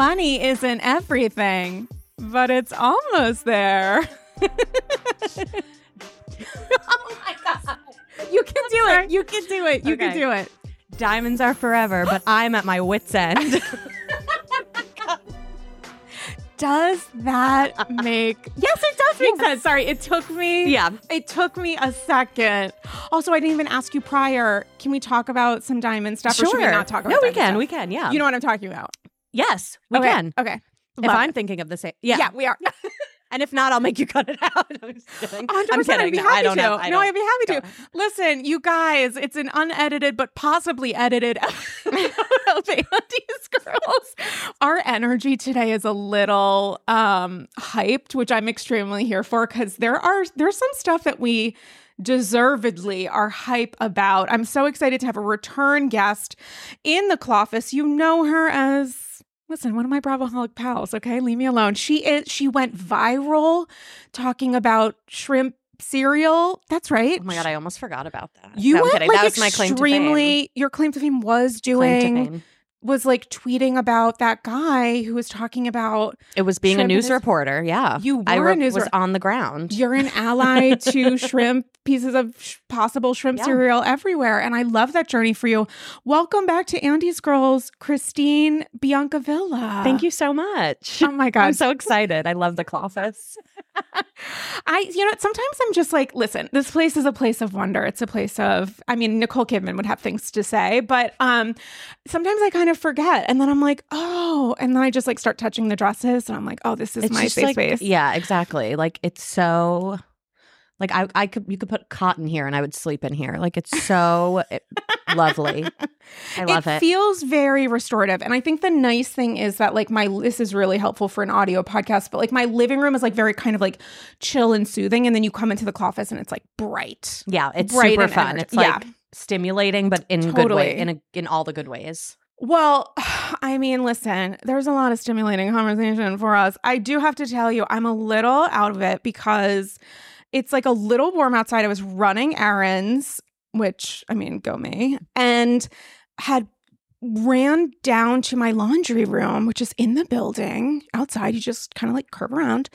money isn't everything, but it's almost there. oh my god. You can do it. You can do it. You can do it. Diamonds are forever, but I'm at my wits' end. Does that make Yes, it does make sense. Sorry, it took me Yeah. It took me a second. Also, I didn't even ask you prior. Can we talk about some diamond stuff or should we not talk about No, we can. stuff? We can. Yeah. You know what I'm talking about. Yes, we okay. can. Okay. If Love I'm it. thinking of the same. Yeah. yeah, we are. And if not, I'll make you cut it out. I'm kidding. I'm kidding. I'd be happy I don't to. have. I no, I'd be happy to. Listen, you guys, it's an unedited but possibly edited episode of Andy's Girls. Our energy today is a little um hyped, which I'm extremely here for because there are there's some stuff that we deservedly are hype about. I'm so excited to have a return guest in the Cloffice. You know her as Listen, one of my Bravoholic pals, okay? Leave me alone. She is she went viral talking about shrimp cereal. That's right. Oh my god, I almost forgot about that. You no, went kidding. like that was my claim to fame. extremely your claim to fame was doing fame. was like tweeting about that guy who was talking about It was being a news reporter. Yeah, You I were re- a news was re- on the ground. you're an ally to shrimp pieces of sh- possible shrimp Yeah. cereal everywhere and I love that journey for you. Welcome back to Andy's Girls, Christine Biancavilla. Thank you so much. Oh my god. I'm so excited. I love the Cloffice. I, you know, sometimes I'm just like, listen, this place is a place of wonder. It's a place of, I mean, Nicole Kidman would have things to say, but um, sometimes I kind of forget. And then I'm like, oh, and then I just like start touching the dresses and I'm like, oh, this is It's my safe like, space. yeah, exactly. Like it's so. Like I, I could, you could put cotton here, and I would sleep in here. Like it's so it- lovely. I love it. It feels very restorative. And I think the nice thing is that like my this is really helpful for an audio podcast, but like my living room is like very kind of like chill and soothing. And then you come into the office and it's like bright. yeah, it's bright super fun. energ- It's like yeah. stimulating, but in good Totally. way, in a, in all the good ways. Well, I mean, listen, there's a lot of stimulating conversation for us. I do have to tell you, I'm a little out of it because it's like a little warm outside. I was running errands, which, I mean, go me, and had ran down to my laundry room, which is in the building outside. You just kind of like curve around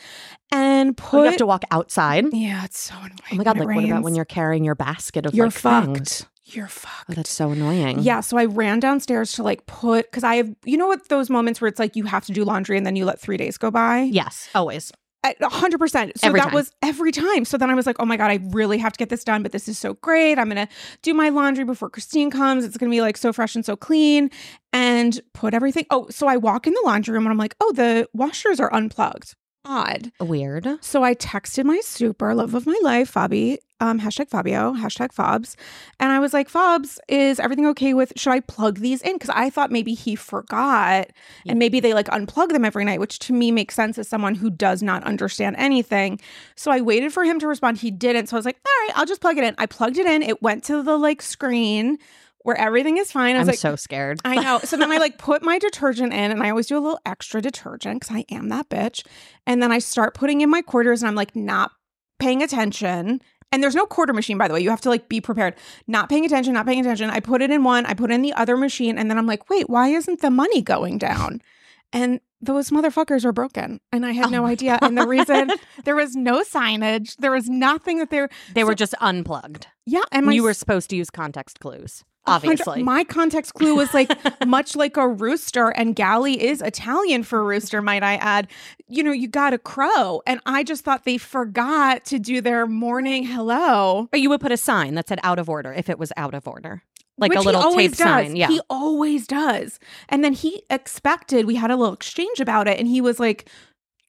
and Oh, put. you have to walk outside. yeah, it's so annoying. Oh my god! Like, it what about when you're carrying your basket of You're like fucked. things? You're fucked. Oh, that's so annoying. Yeah, so I ran downstairs to like put because I have you know what those moments where it's like you have to do laundry and then you let three days go by. Yes, always. A hundred percent. So Every that time. was every time. So then I was like, oh my god, I really have to get this done. But this is so great. I'm gonna do my laundry before Christine comes. It's gonna be like so fresh and so clean, and put everything. Oh, so I walk in the laundry room and I'm like, oh, the washers are unplugged. Odd. Weird. So I texted my super love of my life, Fabi, um, hashtag Fabio, hashtag Fobs. And I was like, Fobs, is everything okay with, should I plug these in? Because I thought maybe he forgot Yeah. and maybe they like unplug them every night, which to me makes sense as someone who does not understand anything. So I waited for him to respond. He didn't. So I was like, all right, I'll just plug it in. I plugged it in. It went to the like screen where everything is fine. I was I'm like, so scared. I know. So then I like put my detergent in and I always do a little extra detergent because I am that bitch. And then I start putting in my quarters and I'm like not paying attention. And there's no quarter machine, by the way. You have to like be prepared. Not paying attention, not paying attention. I put it in one, I put it in the other machine, and then I'm like, wait, why isn't the money going down? And those motherfuckers were broken. And I had Oh no idea. And the reason there was no signage, there was nothing that they were They were just unplugged. Yeah. And my you were supposed to use context clues, obviously. My context clue was like much like a rooster, and Galley is Italian for rooster, might I add. You know, you got a crow. And I just thought they forgot to do their morning hello. But you would put a sign that said out of order if it was out of order. Like which a little tape does. sign. Yeah. He always does. And then he expected, we had a little exchange about it, and he was like,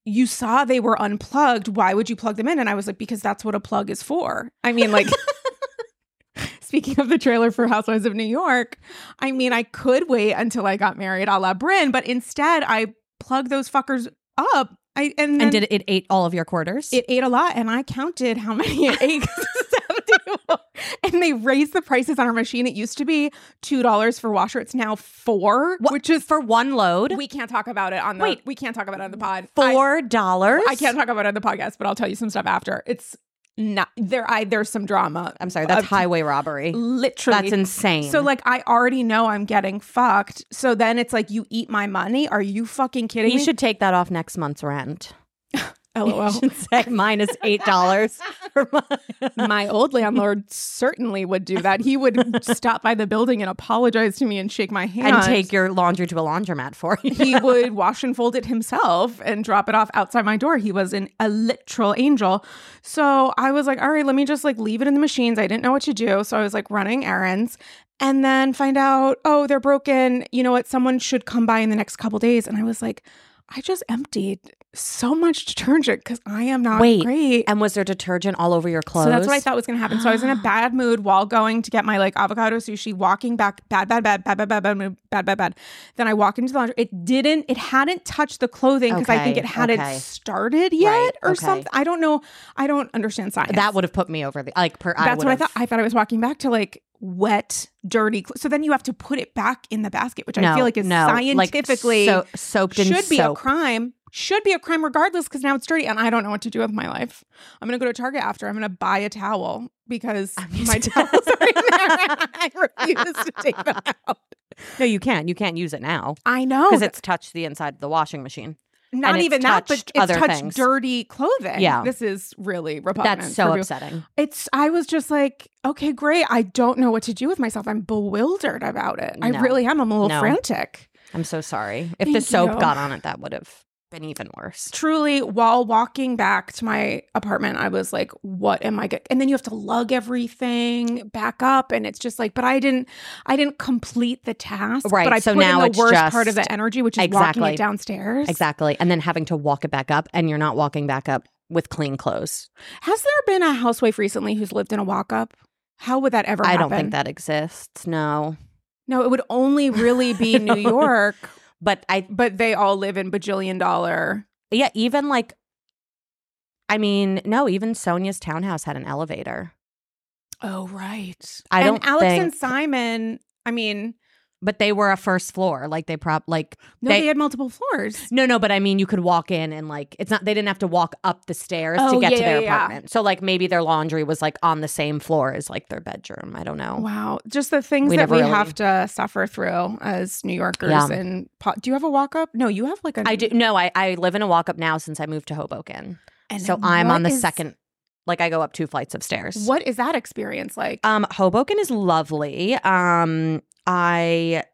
you saw they were unplugged. Why would you plug them in? And I was like, because that's what a plug is for. I mean, like, speaking of the trailer for Housewives of New York, I mean, I could wait until I got married a la Brynn, but instead I plugged those fuckers up. I and, then and did it, it ate all of your quarters? it ate a lot, and I counted how many it ate. 'cause it's 71. and they raised the prices on our machine. It used to be two dollars for washer. It's now four, What- which is for one load. we can't talk about it on the. Wait. we can't talk about it on the pod. Four dollars. I, can't talk about it on the podcast, but I'll tell you some stuff after. It's not there. I there's some drama. I'm sorry, that's Uh, highway robbery. Literally, That's insane. So like I already know I'm getting fucked. So then it's like you eat my money. Are you fucking kidding you me? should take that off next month's rent. LOL. You should say minus eight dollars. my old landlord certainly would do that. He would stop by the building and apologize to me and shake my hand and take your laundry to a laundromat for you. he would wash and fold it himself and drop it off outside my door. He was an a literal angel. So I was like, all right, let me just like leave it in the machines. I didn't know what to do. So I was like running errands and then find out, oh, they're broken. You know what? Someone should come by in the next couple days. And I was like, I just emptied so much detergent because I am not Wait, great. and was there detergent all over your clothes? So that's what I thought was going to happen. So I was in a bad mood while going to get my like avocado sushi, walking back, bad, bad, bad, bad, bad, bad, bad, mood, bad, bad, bad. Then I walk into the laundry. It didn't, it hadn't touched the clothing because I think it hadn't okay. started yet Right, or okay. something. I don't know. I don't understand science. That would have put me over the like. Per, That's what I thought. I thought I was walking back to like wet, dirty. Cl- so then you have to put it back in the basket, which I feel like is no, like, scientifically so, soaked in should be a crime. Should be a crime regardless because now it's dirty and I don't know what to do with my life. I'm gonna go to Target after. I'm gonna buy a towel because my towels are in there. I refuse to take them out. No, you can't. You can't use it now I know because it's touched the inside of the washing machine. not even that, but it's touched things. dirty clothing. Yeah. this is really repugnant. That's so upsetting. It's. I was just like, okay, great. I don't know what to do with myself. I'm bewildered about it. I really am. I'm a little No. frantic. I'm so sorry. If the soap you. got on it, that would have been even worse. truly while walking back to my apartment i was like what am i going and then you have to lug everything back up and it's just like but i didn't i didn't complete the task Right, but i so put now in it's the worst part of the energy which is walking Exactly. it downstairs Exactly. And then having to walk it back up, and you're not walking back up with clean clothes. has there been a housewife recently who's lived in a walk-up how would that ever I happen don't think that exists. No. no it would only really be new york But I, but they all live in bajillion dollar yeah, even like, I mean, no, even Sonia's townhouse had an elevator. oh right I and don't alex and simon i mean But they were a first floor. Like they prop, like, no They- they had multiple floors no, no, but I mean, you could walk in and like, it's not, they didn't have to walk up the stairs Oh, to get yeah, to their yeah, yeah. apartment. So, like, maybe their laundry was like on the same floor as like their bedroom. I don't know. Wow, just the things We that we really- have to suffer through as New Yorkers. Yeah. And po- do you have a walk up? No, you have like a. I do. No, I, I live in a walk up now since I moved to Hoboken. And So I'm on the is- second, like, I go up two flights of stairs. What is that experience like? Um, Hoboken is lovely. Um, I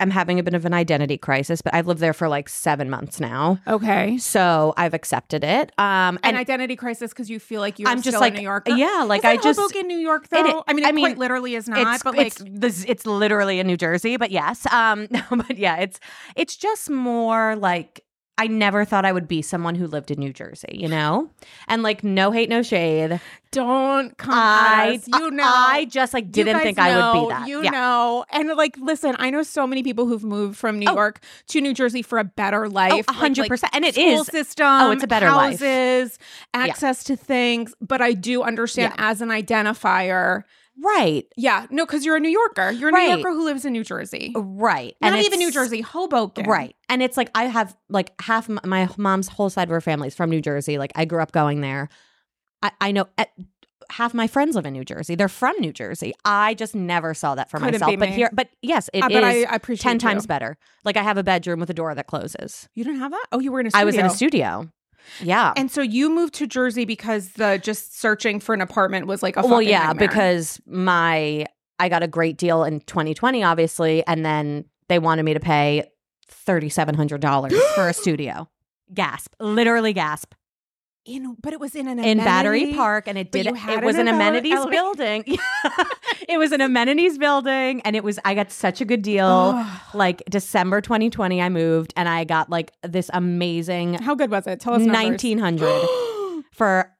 am having a bit of an identity crisis, but I've lived there for like seven months now, okay, so I've accepted it. Um, an and identity crisis because you feel like you're I'm just like, a New Yorker. yeah, like I just. Hoboken, New York, It though. i- I mean, I mean, quite literally is not. it's but like, it's this, it's literally in New Jersey, but yes. Um, but yeah, it's it's just more like I never thought I would be someone who lived in New Jersey, you know, and like no hate, no shade. don't come. I you know, I just like didn't think I would be that. You yeah. know, and like, listen, I know so many people who've moved from New Oh. York to New Jersey for a better oh, life. Oh, like- hundred like percent, and it school is. system. Oh, it's a better life. houses, access to things. But I do understand as an identifier. Right, Yeah, no, because you're a New Yorker. You're a Right. New Yorker who lives in New Jersey. right, Not and even New Jersey, Hoboken. Right. And it's like I have like half my mom's whole side of her family is from New Jersey. Like I grew up going there. I, I know eh, half my friends live in New Jersey. They're from New Jersey. I just never saw that for Couldn't myself. But me. here, but yes, it Uh, is but I, I appreciate 10 you. times better. Like I have a bedroom with a door that closes. You didn't have that? Oh, you were in a studio. I was in a studio. Yeah. And so you moved to Jersey because the just searching for an apartment was like a well, yeah, nightmare. because my I got a great deal in 2020, obviously, and then they wanted me to pay thirty seven hundred dollars for a studio. Gasp! Literally gasp! In but it was in an in Battery Park, and it did. you It was an an amenities building. it was an amenities building, and it was. I got such a good deal. Like December 2020, I moved, and I got like this amazing How good was it? Tell us 1900 for.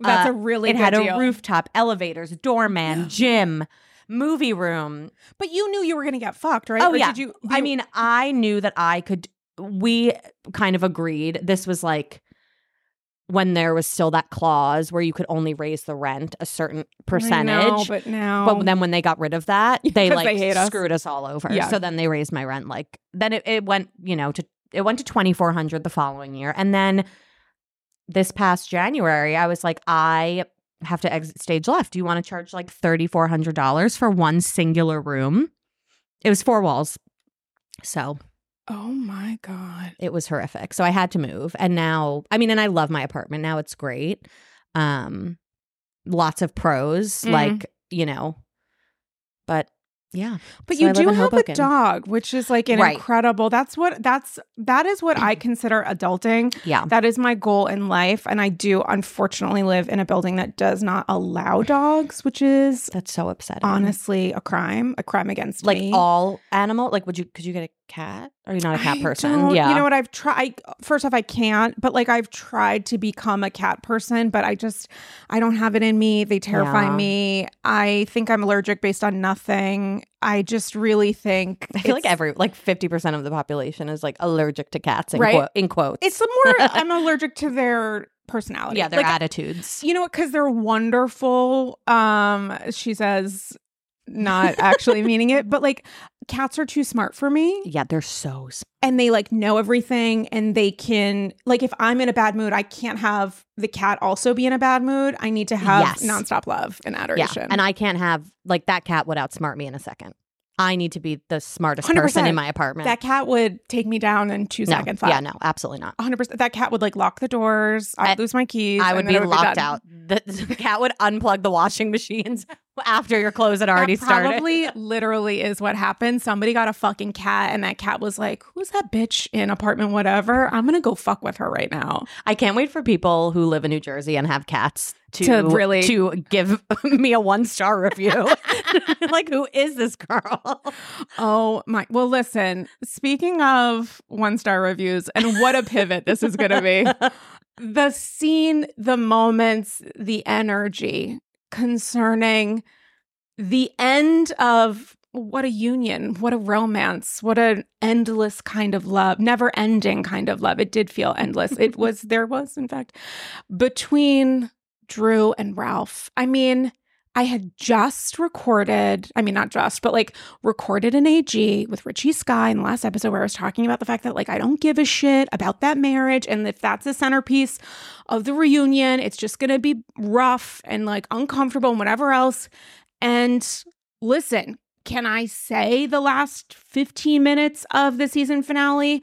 That's uh, a really it had deal. a rooftop, elevators, doorman, gym, movie room. But you knew you were going to get fucked, right? Oh Or yeah. Did you, I mean, I knew that I could. We kind of agreed. This was like when there was still that clause where you could only raise the rent a certain percentage. know, but now, But then when they got rid of that, they like they hate us. screwed us all over. Yeah. So then they raised my rent. Like then it, it went, you know, to it went to twenty four hundred the following year, and then this past January, I was like, I have to exit stage left. Do you want to charge like $3,400 for one singular room? It was four walls. So Oh my god. it was horrific. So I had to move. And now, I mean, and I love my apartment. Now it's great. Um, lots of pros, Mm. like, you know, but yeah. But So you do have a dog, which is like an Right. incredible. That's what that's that is what I consider adulting. Yeah. That is my goal in life, and I do unfortunately live in a building that does not allow dogs, which is That's so upsetting. honestly a crime, a crime against Like me. all animal, like would you could you get a cat? Are you not a cat I person? Yeah. You know what? I've tried. First off, I can't, but like I've tried to become a cat person, but I just, I don't have it in me. They terrify Yeah. me. I think I'm allergic based on nothing. I just really think. I feel like every like fifty percent of the population is like allergic to cats in, Right. quote, in quotes. It's more I'm allergic to their personality. yeah, their Like, attitudes. you know what? Because they're wonderful. Um, she says, not actually meaning it, but like cats are too smart for me. Yeah, they're so s- and they like know everything and they can like if i'm in a bad mood i can't have the cat also be in a bad mood i need to have Yes. nonstop love and yeah, adoration and I can't have like that cat would outsmart me in a second. I need to be the smartest 100%. person in my apartment. that cat would take me down in two no, seconds yeah, no, absolutely not. 100% that cat would like lock the doors i'd I- lose my keys I would be it locked done. out. The, the cat would unplug the washing machines after your clothes had already that started. probably literally is what happened. Somebody got a fucking cat, and that cat was like, "Who's that bitch in apartment whatever? I'm gonna go fuck with her right now." I can't wait for people who live in New Jersey and have cats to, To really- to give me a one star review. like, who is this girl? Oh my! Well, listen. Speaking of one star reviews, and what a pivot this is gonna be. the scene, the moments, the energy concerning the end of what a union, what a romance, what an endless kind of love, never ending kind of love. It did feel endless. It was, there was, in fact, between Drew and Ralph. I mean, I had just recorded, I mean, not just, but like recorded an AG with Richie Sky in the last episode where I was talking about the fact that like I don't give a shit about that marriage. And if that's the centerpiece of the reunion, it's just going to be rough and like uncomfortable and whatever else. And listen, can I say the last 15 minutes of the season finale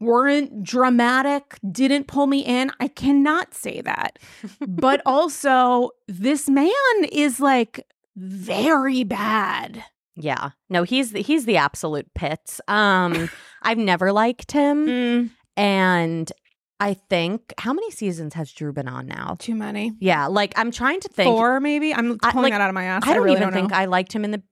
weren't dramatic, didn't pull me in? I cannot say that. but also, this man is like very bad. Yeah. No, he's the, he's the absolute pits. Um I've never liked him Mm, and I think how many seasons has Drew been on now? too many. Yeah, like I'm trying to think. Four, maybe. I'm I- pulling like, that out of my ass. I don't really even don't think. I liked him in the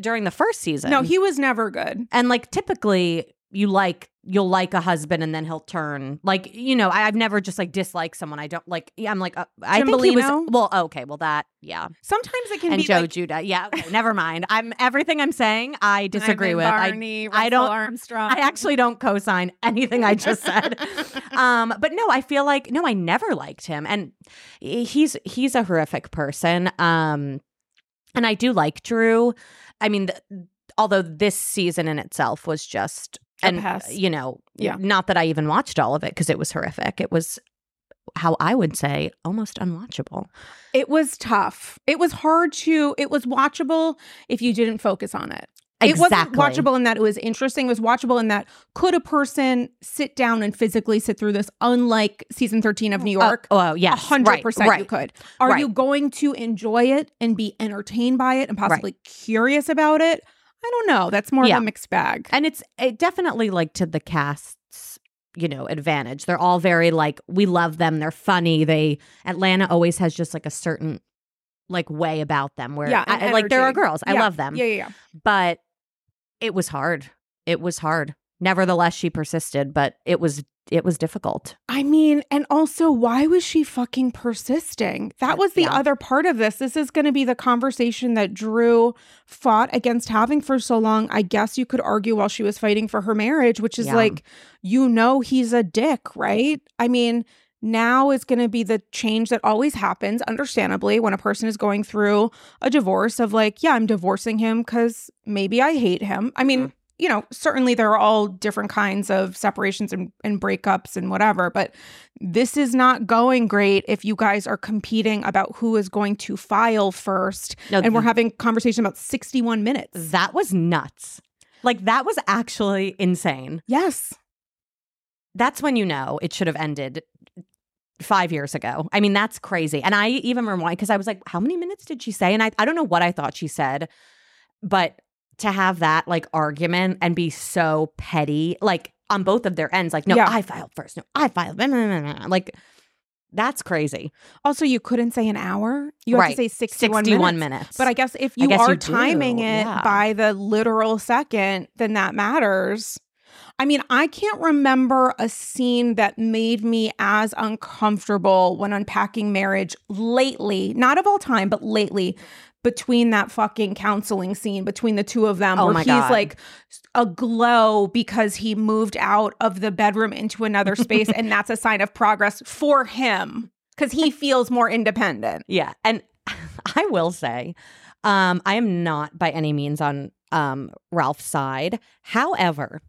during the first season. no, he was never good. and like typically you like you'll like a husband and then he'll turn like you know I, I've never just like disliked someone I don't like yeah, I'm like uh, I think he was well okay well that yeah Sometimes it can and be Joe like Judah yeah okay, never mind I'm everything I'm saying I disagree with I Barney, I don't- Armstrong. I actually don't co-sign anything I just said. um, but no, I feel like no, I never liked him, and he's he's a horrific person. Um, and I do like Drew. I mean, th- although this season in itself was just and pest. you know, Yeah. not that I even watched all of it because it was horrific. It was how I would say almost unwatchable. It was tough. It was hard to. It was watchable if you didn't focus on it. It wasn't watchable in that it was interesting. It was watchable in that could a person sit down and physically sit through this? Unlike season thirteen of New oh, York, Oh, oh a yes, hundred right, percent right. you could. Are Right. you going to enjoy it and be entertained by it and possibly curious about it? I don't know. That's more Yeah. of a mixed bag. And it's it definitely like to the cast's, you know, advantage. They're all very like we love them. They're funny. They Atlanta always has just like a certain like way about them where Yeah, I, like there are girls. I love them. Yeah, yeah, yeah. But it was hard. It was hard. Nevertheless, she persisted, but it was it was difficult. I mean, and also, why was she fucking persisting? That was the Yeah. other part of this. This is going to be the conversation that Drew fought against having for so long. I guess you could argue while she was fighting for her marriage, which is Yeah. like, you know, he's a dick, right? I mean, now is going to be the change that always happens, understandably, when a person is going through a divorce of like, yeah, I'm divorcing him because maybe I hate him. I mean, mm. You know, certainly there are all different kinds of separations and, and breakups and whatever, but this is not going great if you guys are competing about who is going to file first. No, and we're having conversation about 61 minutes. that was nuts. Like that was actually insane. Yes. That's when you know it should have ended five years ago. I mean, that's crazy. And I even rewind because I was like, how many minutes did she say? And I, I don't know what I thought she said, but to have that like argument and be so petty, like on both of their ends, like, no, Yeah. I filed first. No, I filed. blah, blah, blah. Like, that's crazy. Also, you couldn't say an hour. You have to say 61, 61 minutes. minutes. But I guess if you guess are you do, timing it yeah. by the literal second, then that matters. I mean, I can't remember a scene that made me as uncomfortable when unpacking marriage lately, not of all time, but lately, between that fucking counseling scene between the two of them, Oh where he's God. like aglow because he moved out of the bedroom into another space, and that's a sign of progress for him because he feels more independent. Yeah. And I will say, um, I am not by any means on um, Ralph's side. However,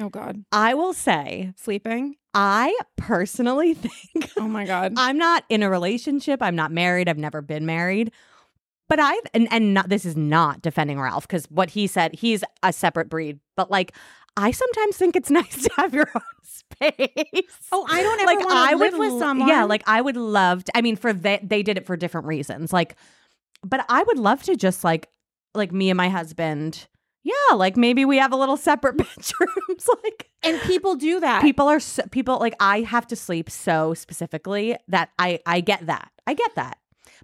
Oh God, I will say, sleeping. I personally think Oh my God. I'm not in a relationship. I'm not married. I've never been married. But I and and not, this is not defending Ralph because what he said, he's a separate breed. But like, I sometimes think it's nice to have your own space. Oh, I don't ever like I live would with someone. Yeah, like I would love to. I mean, for they they did it for different reasons. Like, but I would love to just like like me and my husband. Yeah, like maybe we have a little separate bedrooms. like and people do that. people are so, people like I have to sleep so specifically that I I get that. I get that.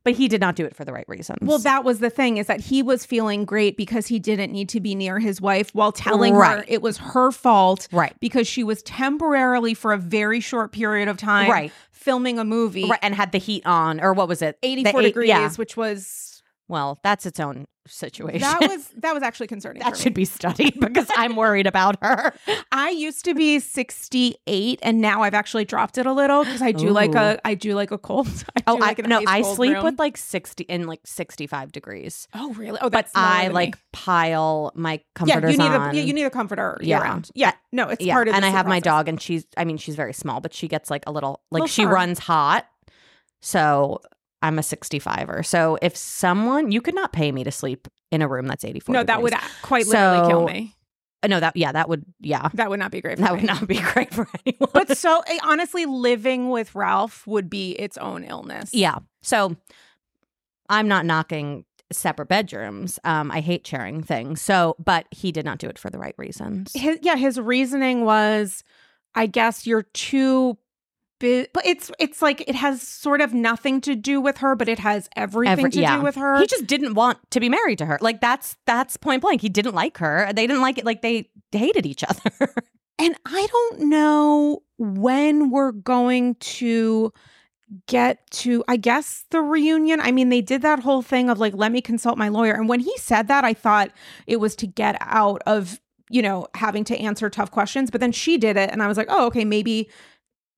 But he did not do it for the right reasons. well, that was the thing is that he was feeling great because he didn't need to be near his wife while telling her it was her fault right. because she was temporarily for a very short period of time Right. filming a movie. Right, and had the heat on, or what was it? The 84 eight- degrees, Yeah. which was Well, that's its own situation. that was that was actually concerning. that should be studied because I'm worried about her. I used to be 68 and now I've actually dropped it a little because I do like a I do like a cold. I Oh, like I, no, I sleep room. with like 60 in like 65 degrees. Oh, really? Oh, that's smaller I like me. pile my comforters yeah, you need on. a yeah, you need a comforter Yeah. round. Yeah, no, it's yeah, part of and I have my dog, and she's I mean she's very small, but she gets like a little like Little she runs hot. So I'm a 65er. So if someone you could not pay me to sleep in a room that's 84. No, that would quite literally kill me. Uh, no that yeah that would yeah That would not be great. For that me. would not be great for anyone. But so eh, honestly, living with Ralph would be its own illness. Yeah. So I'm not knocking separate bedrooms. Um, I hate sharing things. So, but he did not do it for the right reasons. His, yeah, his reasoning was, I guess you're too. But it's it's like it has sort of nothing to do with her, but it has everything Every- to yeah. do with her. He just didn't want to be married to her. Like that's that's point blank. He didn't like her. They didn't like it. Like they hated each other. And I don't know when we're going to get to, I guess, the reunion. I mean, they did that whole thing of like, let me consult my lawyer. And when he said that, I thought it was to get out of, you know, having to answer tough questions. But then she did it. And I was like, oh, okay, maybe.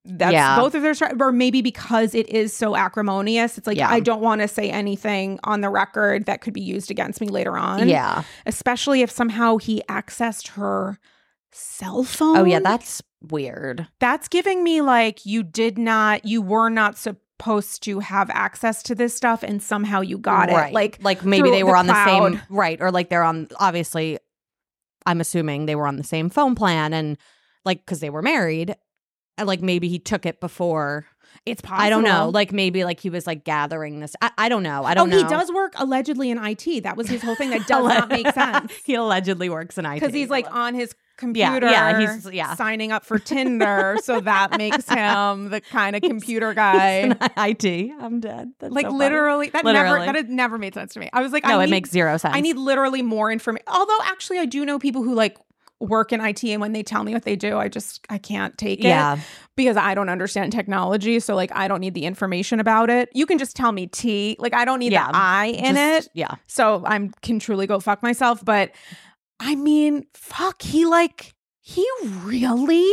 That's Yeah. both of their or maybe because it is so acrimonious, it's like Yeah. I don't want to say anything on the record that could be used against me later on. yeah. especially if somehow he accessed her cell phone. Oh yeah, that's weird. That's giving me like you did not, you were not supposed to have access to this stuff, and somehow you got right. it. Like, like maybe they were the on the same cloud. right, or like they're on. Obviously, I'm assuming they were on the same phone plan, and like because they were married, Uh, like maybe he took it before. it's possible. I don't know. Like maybe like he was like gathering this. I, I don't know. I oh, don't know. he does work allegedly in IT. That was his whole thing. That does not make sense he allegedly works in IT because he's like on his computer, yeah, yeah, he's- yeah. signing up for Tinder, so that makes him the kind of computer guy. IT. I'm dead. That's like so literally, that never that had never made sense to me. I was like, No, I it need makes zero sense. I need literally more information. Although actually I do know people who like work in IT and when they tell me what they do, I just I can't take it yeah. because I don't understand technology. So like I don't need the information about it. You can just tell me T. Like I don't need Yeah, the I in Just- it. Yeah. So I'm can truly go fuck myself. But I mean, fuck, he like he really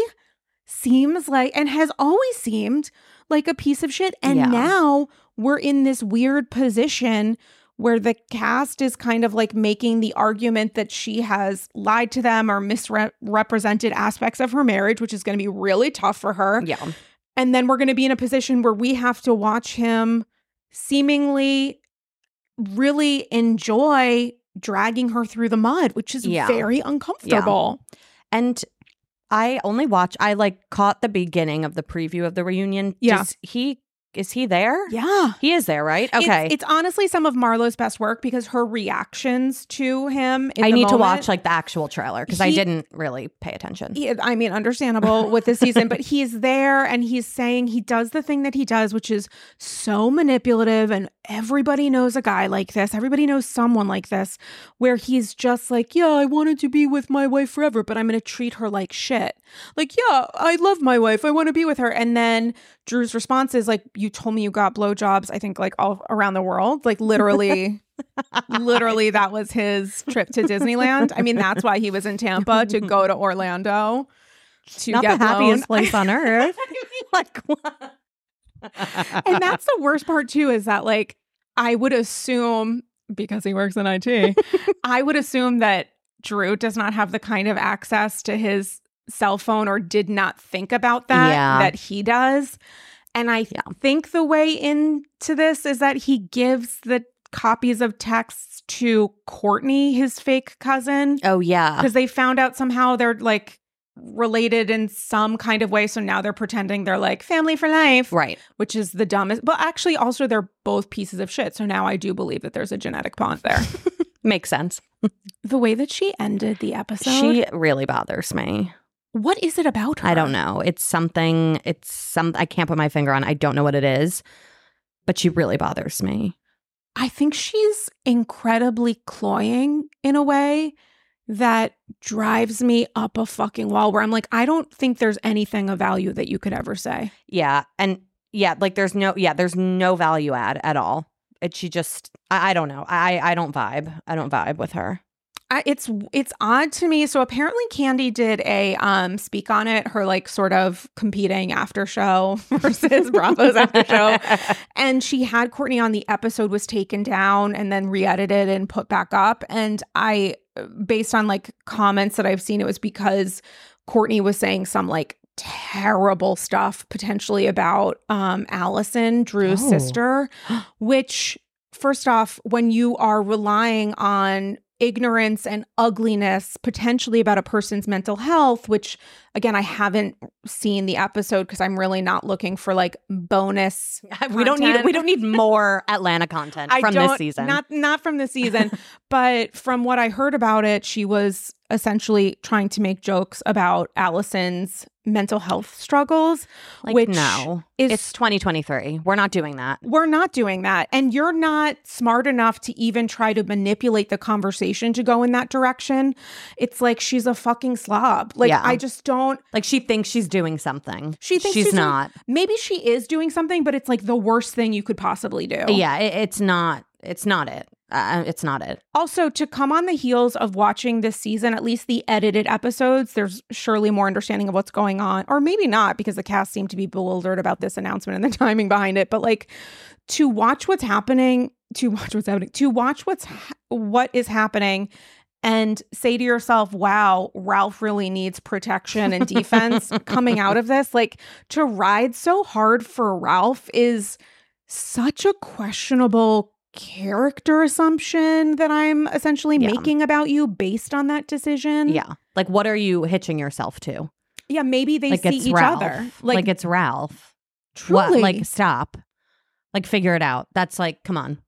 seems like and has always seemed like a piece of shit. And Yeah. now we're in this weird position where the cast is kind of like making the argument that she has lied to them or misrepresented aspects of her marriage, which is going to be really tough for her. Yeah. And then we're going to be in a position where we have to watch him seemingly really enjoy dragging her through the mud, which is Yeah. very uncomfortable. And I only watch I like caught the beginning of the preview of the reunion. Yeah. Does he is he there? Yeah. He is there, right? Okay. It's, honestly some of Marlo's best work because her reactions to him. in I need to watch like the actual trailer because I didn't really pay attention. Yeah, I mean, understandable with this season, but he's there and he's saying he does the thing that he does, which is so manipulative. And everybody knows a guy like this. Everybody knows someone like this, where he's just like, Yeah, I wanted to be with my wife forever, but I'm going to treat her like shit. Like, yeah, I love my wife. I want to be with her. And then Drew's response is like, You told me you got blowjobs, I think, like all around the world. Like, literally. Literally, that was his trip to Disneyland. I mean, that's why he was in Tampa to go to Orlando to Not get the happiest blown. place on earth. like what? and that's the worst part too is that like I would assume because he works in IT, I would assume that Drew does not have the kind of access to his cell phone or did not think about that Yeah. that he does. And I Yeah. think the way into this is that he gives the copies of texts to Courtney, his fake cousin, oh yeah. because they found out somehow they're like related in some kind of way. So now they're pretending they're like family for life Right. which is the dumbest. But actually, also, they're both pieces of shit. So now I do believe that there's a genetic bond there. Makes sense. the way that she ended the episode, She really bothers me. What is it about her? I don't know. It's something it's some I can't put my finger on. I don't know what it is. But she really bothers me. I think she's incredibly cloying in a way that drives me up a fucking wall where I'm like, I don't think there's anything of value that you could ever say. Yeah. And yeah, like there's no yeah, there's no value add at all. It she just I, I don't know. I I don't vibe. I don't vibe with her. I, it's it's odd to me. So apparently, Kandi did a um speak on it. Her like sort of competing after show versus Bravo's after show, and she had Courtney on. The episode was taken down and then re-edited and put back up. And I, based on like comments that I've seen, it was because Courtney was saying some like terrible stuff potentially about um Allison, Drew's Oh. sister, which first off, when you are relying on ignorance and ugliness potentially about a person's mental health, which again, I haven't seen the episode because I'm really not looking for like bonus. we don't need we don't need more Atlanta content I from this season. Not not from this season, but from what I heard about it, she was essentially trying to make jokes about Allison's mental health struggles. like which no. is- it's 2023. We're not doing that. We're not doing that. And you're not smart enough to even try to manipulate the conversation to go in that direction. It's like she's a fucking slob. Like, Yeah. I just don't. Like she thinks she's doing something. She thinks she's, she's doing- not. Maybe she is doing something, but it's like the worst thing you could possibly do. Yeah, it, it's not. It's not it. Uh, it's not it. Also, to come on the heels of watching this season, at least the edited episodes, there's surely more understanding of what's going on, or maybe not, because the cast seemed to be bewildered about this announcement and the timing behind it. But like to watch what's happening, to watch what's happening, to watch what's ha- what is happening, and say to yourself, "Wow, Ralph really needs protection and defense coming out of this." Like to ride so hard for Ralph is such a questionable character assumption that I'm essentially Yeah. making about you based on that decision. Yeah. Like what are you hitching yourself to? Yeah, maybe they like see each Ralph. other. Like, Like, it's Ralph. truly. What? Like stop. Like figure it out. That's like come on.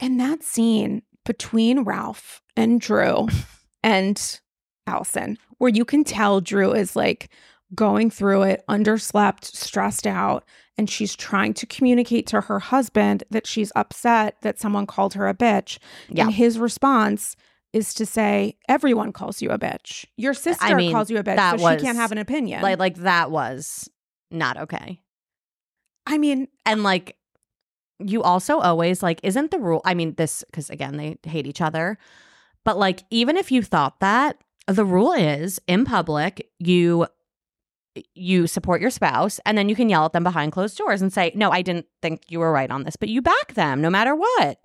and that scene between Ralph and Drew and Allison, where you can tell Drew is like going through it, underslept, stressed out, and she's trying to communicate to her husband that she's upset that someone called her a bitch. Yeah. And his response is to say, Everyone calls you a bitch. Your sister mean, calls you a bitch, that so was- she can't have an opinion. Like like that was not okay. I mean, And like you also always like isn't the rule I mean this cuz again they hate each other. But like even if you thought that the rule is in public you you support your spouse and then you can yell at them behind closed doors and say, "No, I didn't think you were right on this." But you back them no matter what.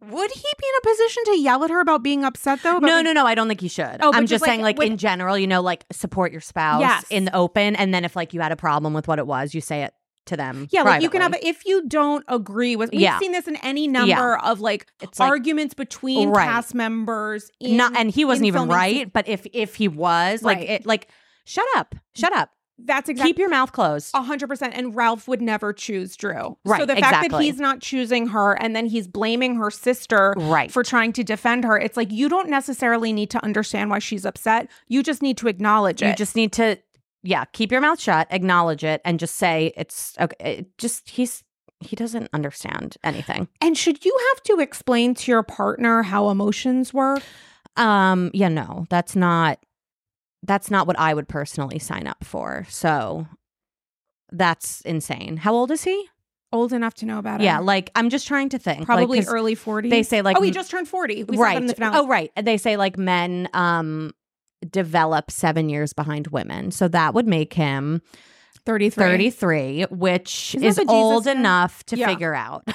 Would he be in a position to yell at her about being upset though? No, being- no, no. I don't think he should. Oh, I'm just, just like, saying, like with- in general, you know, like support your spouse Yes. in the open, and then if like you had a problem with what it was, you say it to them. Yeah, like you can have privately. if you don't agree with. We've Yeah. seen this in any number of like It's like arguments between Right. cast members. In, not, and he wasn't even right. scene. But if if he was, like it, like shut up, shut up, That's exactly keep your mouth closed. A hundred percent. And Ralph would never choose Drew. Right. So the fact that he's not choosing her and then he's blaming her sister Right. for trying to defend her, it's like you don't necessarily need to understand why she's upset. You just need to acknowledge it. you just need to, yeah, keep your mouth shut, acknowledge it, and just say it's okay. It just he's he doesn't understand anything. and should you have to explain to your partner how emotions work? Um, yeah, no, that's not that's not what I would personally sign up for. So that's insane. How old is he? Old enough to know about it. Yeah, like I'm just trying to think. like, early 40s. They say like oh, he just turned 40. We right. that in the finale. Oh, right. They say like men um develop seven years behind women, so that would make him 33. 33, which Isn't that is old man? enough to Yeah. figure out.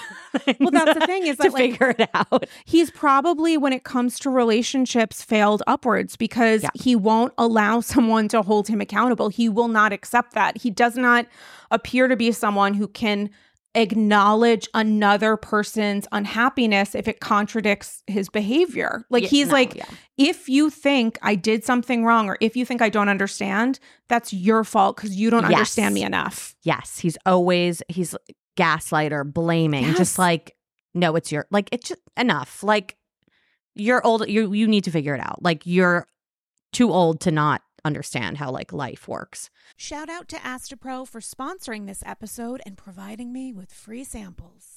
Well, that's the thing is to like figure it out. he's probably when it comes to relationships failed upwards because Yeah. he won't allow someone to hold him accountable. He will not accept that. He does not appear to be someone who can acknowledge another person's unhappiness if it contradicts his behavior. Like Yeah, he's no, like yeah. if you think I did something wrong or if you think I don't understand, that's your fault cuz you don't Yes. understand me enough. Yes, he's always he's gaslighter, blaming, Yes. just like no, it's your like it's just enough. Like you're old, you you need to figure it out. Like you're too old to not understand how like life works. Shout out to Astepro for sponsoring this episode and providing me with free samples.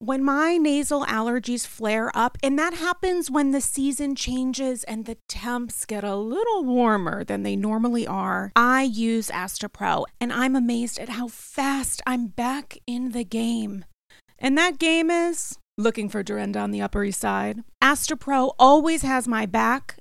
When my nasal allergies flare up, and that happens when the season changes and the temps get a little warmer than they normally are, I use Astepro, and I'm amazed at how fast I'm back in the game. And that game is looking for Dorinda on the Upper East Side. Astepro always has my back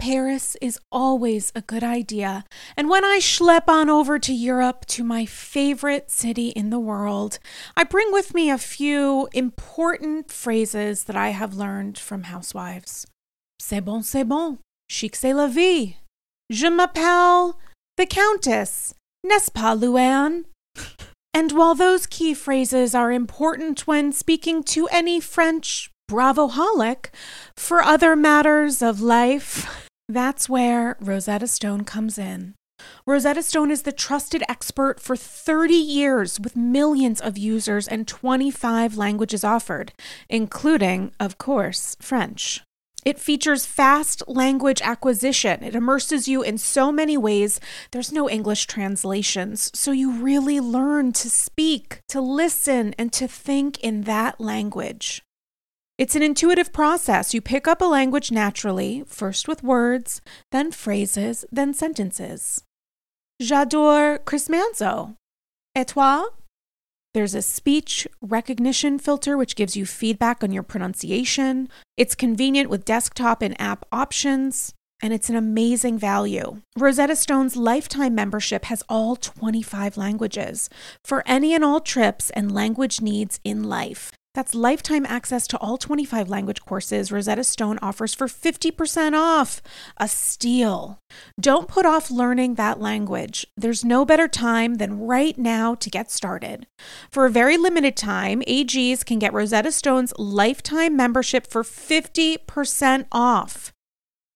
Paris is always a good idea. And when I schlep on over to Europe, to my favorite city in the world, I bring with me a few important phrases that I have learned from housewives. C'est bon, c'est bon. Chic, c'est la vie. Je m'appelle the Countess. N'est-ce pas, Luann? And while those key phrases are important when speaking to any French bravoholic, for other matters of life, that's where Rosetta Stone comes in. Rosetta Stone is the trusted expert for 30 years with millions of users and 25 languages offered, including, of course, French. It features fast language acquisition. It immerses you in so many ways. There's no English translations, so you really learn to speak, to listen, and to think in that language. It's an intuitive process. You pick up a language naturally, first with words, then phrases, then sentences. J'adore Chris Manzo. Et toi? There's a speech recognition filter which gives you feedback on your pronunciation. It's convenient with desktop and app options, and it's an amazing value. Rosetta Stone's lifetime membership has all 25 languages for any and all trips and language needs in life. That's lifetime access to all 25 language courses Rosetta Stone offers for 50% off. A steal. Don't put off learning that language. There's no better time than right now to get started. For a very limited time, AGs can get Rosetta Stone's lifetime membership for 50% off.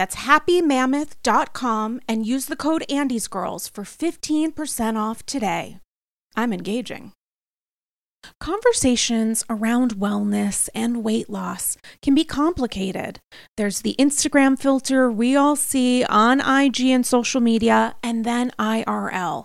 That's happymammoth.com and use the code AndysGirls for 15% off today. I'm engaging. Conversations around wellness and weight loss can be complicated. There's the Instagram filter we all see on IG and social media, and then IRL.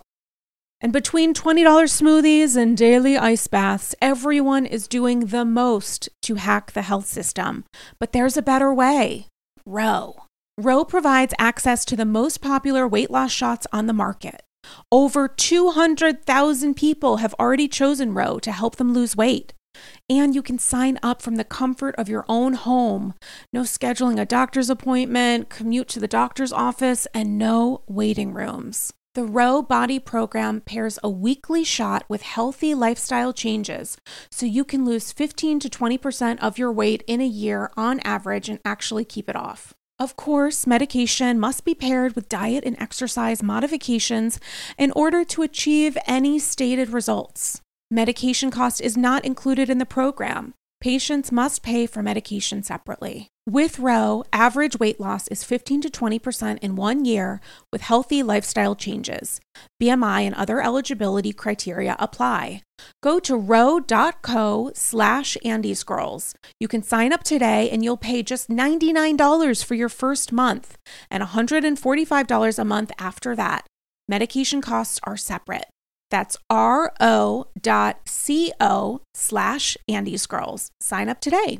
And between $20 smoothies and daily ice baths, everyone is doing the most to hack the health system. But there's a better way Ro. Ro provides access to the most popular weight loss shots on the market. Over 200,000 people have already chosen Ro to help them lose weight. And you can sign up from the comfort of your own home. No scheduling a doctor's appointment, commute to the doctor's office, and no waiting rooms. The Ro Body Program pairs a weekly shot with healthy lifestyle changes so you can lose 15 to 20% of your weight in a year on average and actually keep it off. Of course, medication must be paired with diet and exercise modifications in order to achieve any stated results. Medication cost is not included in the program. Patients must pay for medication separately. With Ro, average weight loss is 15 to 20% in one year with healthy lifestyle changes. BMI and other eligibility criteria apply. Go to ro.co slash andysgirls. You can sign up today and you'll pay just $99 for your first month and $145 a month after that. Medication costs are separate. That's ro.co slash andysgirls. Sign up today.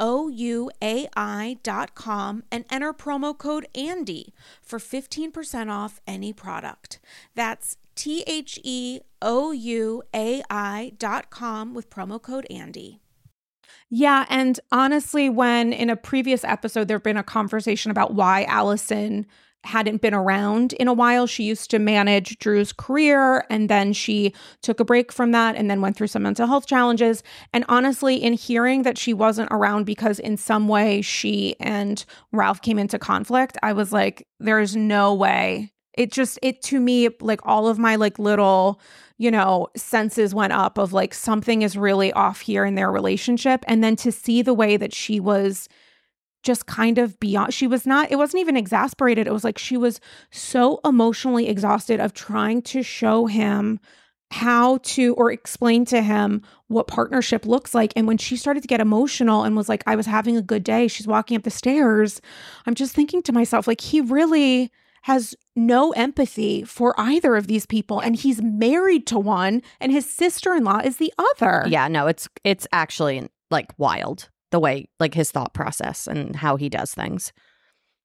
O-U-A-I dot com and enter promo code Andy for 15% off any product. That's T-H-E-O-U-A-I dot com with promo code Andy. Yeah. And honestly, when in a previous episode, there had been a conversation about why Allison hadn't been around in a while. She used to manage Drew's career and then she took a break from that and then went through some mental health challenges. And honestly, in hearing that she wasn't around because in some way she and Ralph came into conflict, I was like, there's no way. It just, it to me, like all of my like little, you know, senses went up of like something is really off here in their relationship. And then to see the way that she was just kind of beyond she was not it wasn't even exasperated. It was like she was so emotionally exhausted of trying to show him how to or explain to him what partnership looks like. And when she started to get emotional and was like I was having a good day she's walking up the stairs. I'm just thinking to myself like he really has no empathy for either of these people and he's married to one and his sister-in-law is the other. Yeah, no, it's it's actually like wild the way like his thought process and how he does things.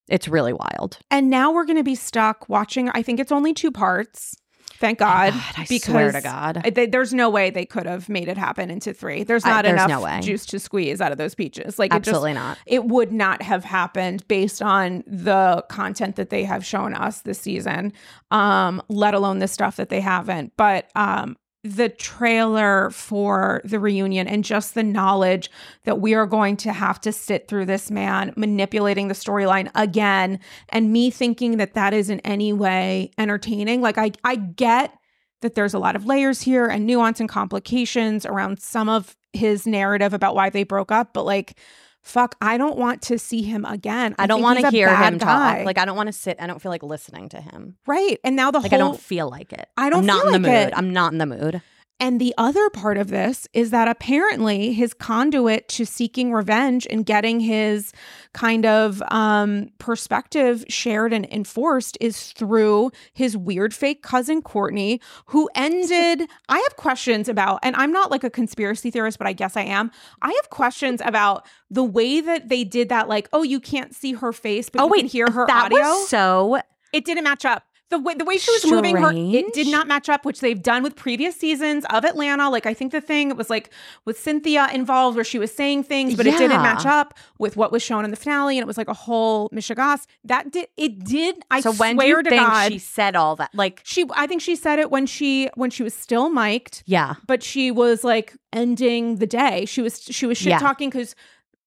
It's really wild. And now we're going to be stuck watching. I think it's only two parts. Thank God. God, I swear to God. They- there's no way they could have made it happen into three. There's I- not there's enough no juice to squeeze out of those peaches. Like it just, Absolutely not. it would not have happened based on the content that they have shown us this season, um, let alone the stuff that they haven't. But um, the trailer for the reunion and just the knowledge that we are going to have to sit through this man manipulating the storyline again and me thinking that that is in any way entertaining. Like i i get that there's a lot of layers here and nuance and complications around some of his narrative about why they broke up but like fuck i don't want to see him again I don't want to hear him guy. talk. Like I don't want to sit. I don't feel like listening to him. right and now the Like whole I don't feel like it. I don't I'm not in the like mood. it. I'm not in the mood. And the other part of this is that apparently his conduit to seeking revenge and getting his kind of um, perspective shared and enforced is through his weird fake cousin Courtney, who ended. I have questions about, and I'm not like a conspiracy theorist, but I guess I am. I have questions about the way that they did that. Like, oh, you can't see her face, but oh you wait, can hear her that audio. was so it didn't match up. The way the way she was moving her, it did not match up, which they've done with previous seasons of Atlanta. Like I think the thing it was like with Cynthia involved, where she was saying things, but it didn't match up with what was shown in the finale, and it was like a whole mishigas. That did it did. I so when do swear you to think God, she said all that? Like she. I think she said it when she when she was still mic'd, yeah, but she was like ending the day. She was she was shit Yeah. talking because.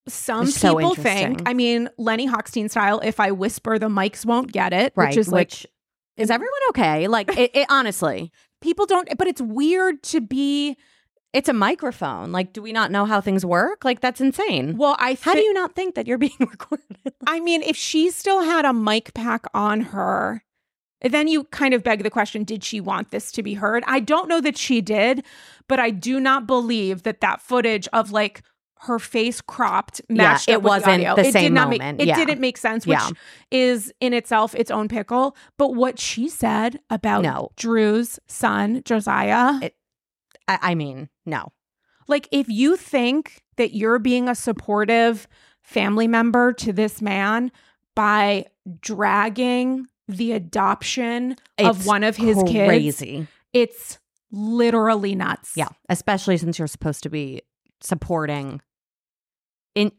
Some so people think. I mean, Lenny Hochstein style, if I whisper, the mics won't get it, right. which is like Which is everyone okay? Like it, it honestly, people don't but it's weird to be it's a microphone. Like, do we not know how things work? Like that's insane. well i How do you not think that you're being recorded? i mean if she still had a mic pack on her then you kind of beg the question did she want this to be heard i don't know that she did but i do not believe that that footage of like her face cropped Yeah, matched it up wasn't audio. the it same did not moment. make it Yeah. didn't make sense which Yeah. is in itself its own pickle but what she said about No. drew's son josiah It- I, I mean, no. Like, if you think that you're being a supportive family member to this man by dragging the adoption of one of his kids, crazy. it's literally nuts. Yeah, especially since you're supposed to be supporting in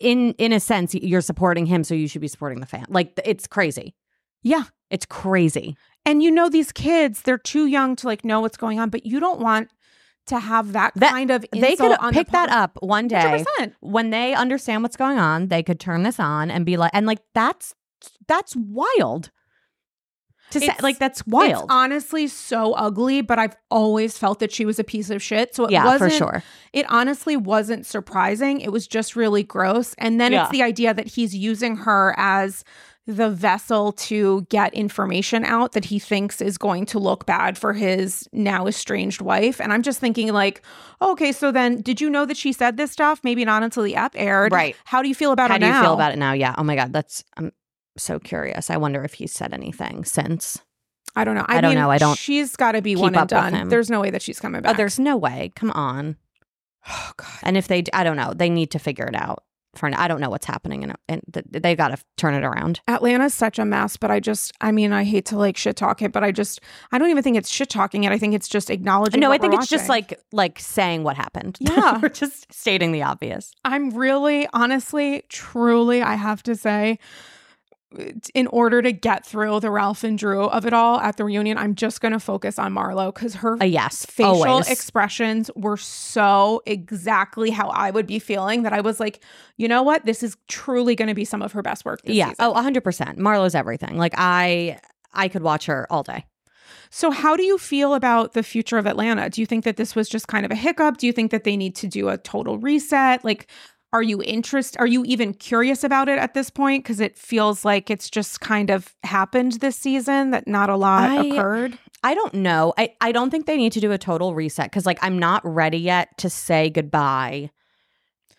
in in a sense you're supporting him so you should be supporting the fan. Like it's crazy. Yeah. It's crazy. And you know, these kids, they're too young to like know what's going on, but you don't want to have that, That- kind of They could on the pick that up one day 100%. when they understand what's going on, they could turn this on and be like and like that's that's wild To say, like that's wild. It's honestly so ugly, but I've always felt that she was a piece of shit. So it yeah, wasn't for sure. it honestly wasn't surprising. It was just really gross. And then Yeah. it's the idea that he's using her as the vessel to get information out that he thinks is going to look bad for his now estranged wife. And I'm just thinking, like, okay, so then did you know that she said this stuff? Maybe not until the app aired. Right. How do you feel about How her do you feel about it now? Yeah. Oh my god, that's I'm so curious. I wonder if he's said anything since. I don't know. I, I don't mean, know. I don't She's got to be one and done. There's no way that she's coming Oh, back. there's no way. Come on. oh god. And if they, I don't know, they need to figure it out. For. I don't know what's happening, and, and th- they got to turn it around. Atlanta's such a mess, but I just, I mean, I hate to like shit talk it, but I just, I don't even think it's shit talking it. I think it's just acknowledging. No, I think it's just like like saying what happened. Yeah. we're just stating the obvious. I'm really, honestly, truly, I have to say, in order to get through the Ralph and Drew of it all at the reunion, I'm just going to focus on Marlo because her A yes, facial always. expressions were so exactly how I would be feeling that I was like, you know what? This is truly going to be some of her best work this yeah. season. Oh, 100%. Marlo's everything. Like I I could watch her all day. So, how do you feel about the future of Atlanta? Do you think that this was just kind of a hiccup? Do you think that they need to do a total reset? Like, are you interest? Are you even curious about it at this point? Because it feels like it's just kind of happened this season that not a lot I- occurred. I don't know. I, I don't think they need to do a total reset because like I'm not ready yet to say goodbye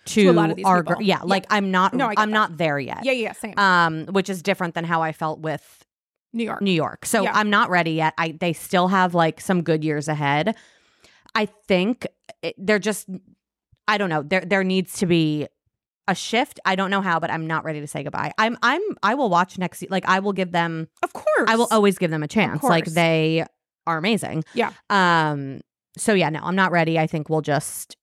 to, To a lot of these our people. yeah, Yeah. like I'm not No, I that. not there yet. Yeah, yeah, same. Um, which is different than how I felt with New York. New York. So Yeah. I'm not ready yet. I they still have like some good years ahead. I think it, they're just I don't know. There there needs to be a shift. I don't know how, but I'm not ready to say goodbye. I'm I'm I will watch next like I will give them Of course. I will always give them a chance. Like they are amazing. Yeah. Um so yeah, no, I'm not ready. I think we'll just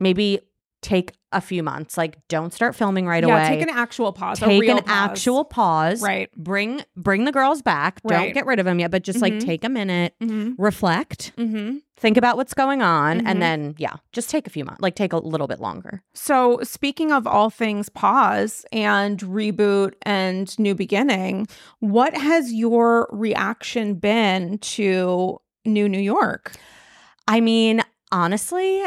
maybe take a few months. Like don't start filming right yeah, away. take an actual pause. a Take an pause. actual pause Right. bring bring the girls back don't get rid of them yet but just like Mhm. take a minute Mm-hmm. reflect Mm-hmm. think about what's going on and then yeah just take a few months like take a little bit longer So, speaking of all things pause and reboot and new beginning, what has your reaction been to New New York? i mean honestly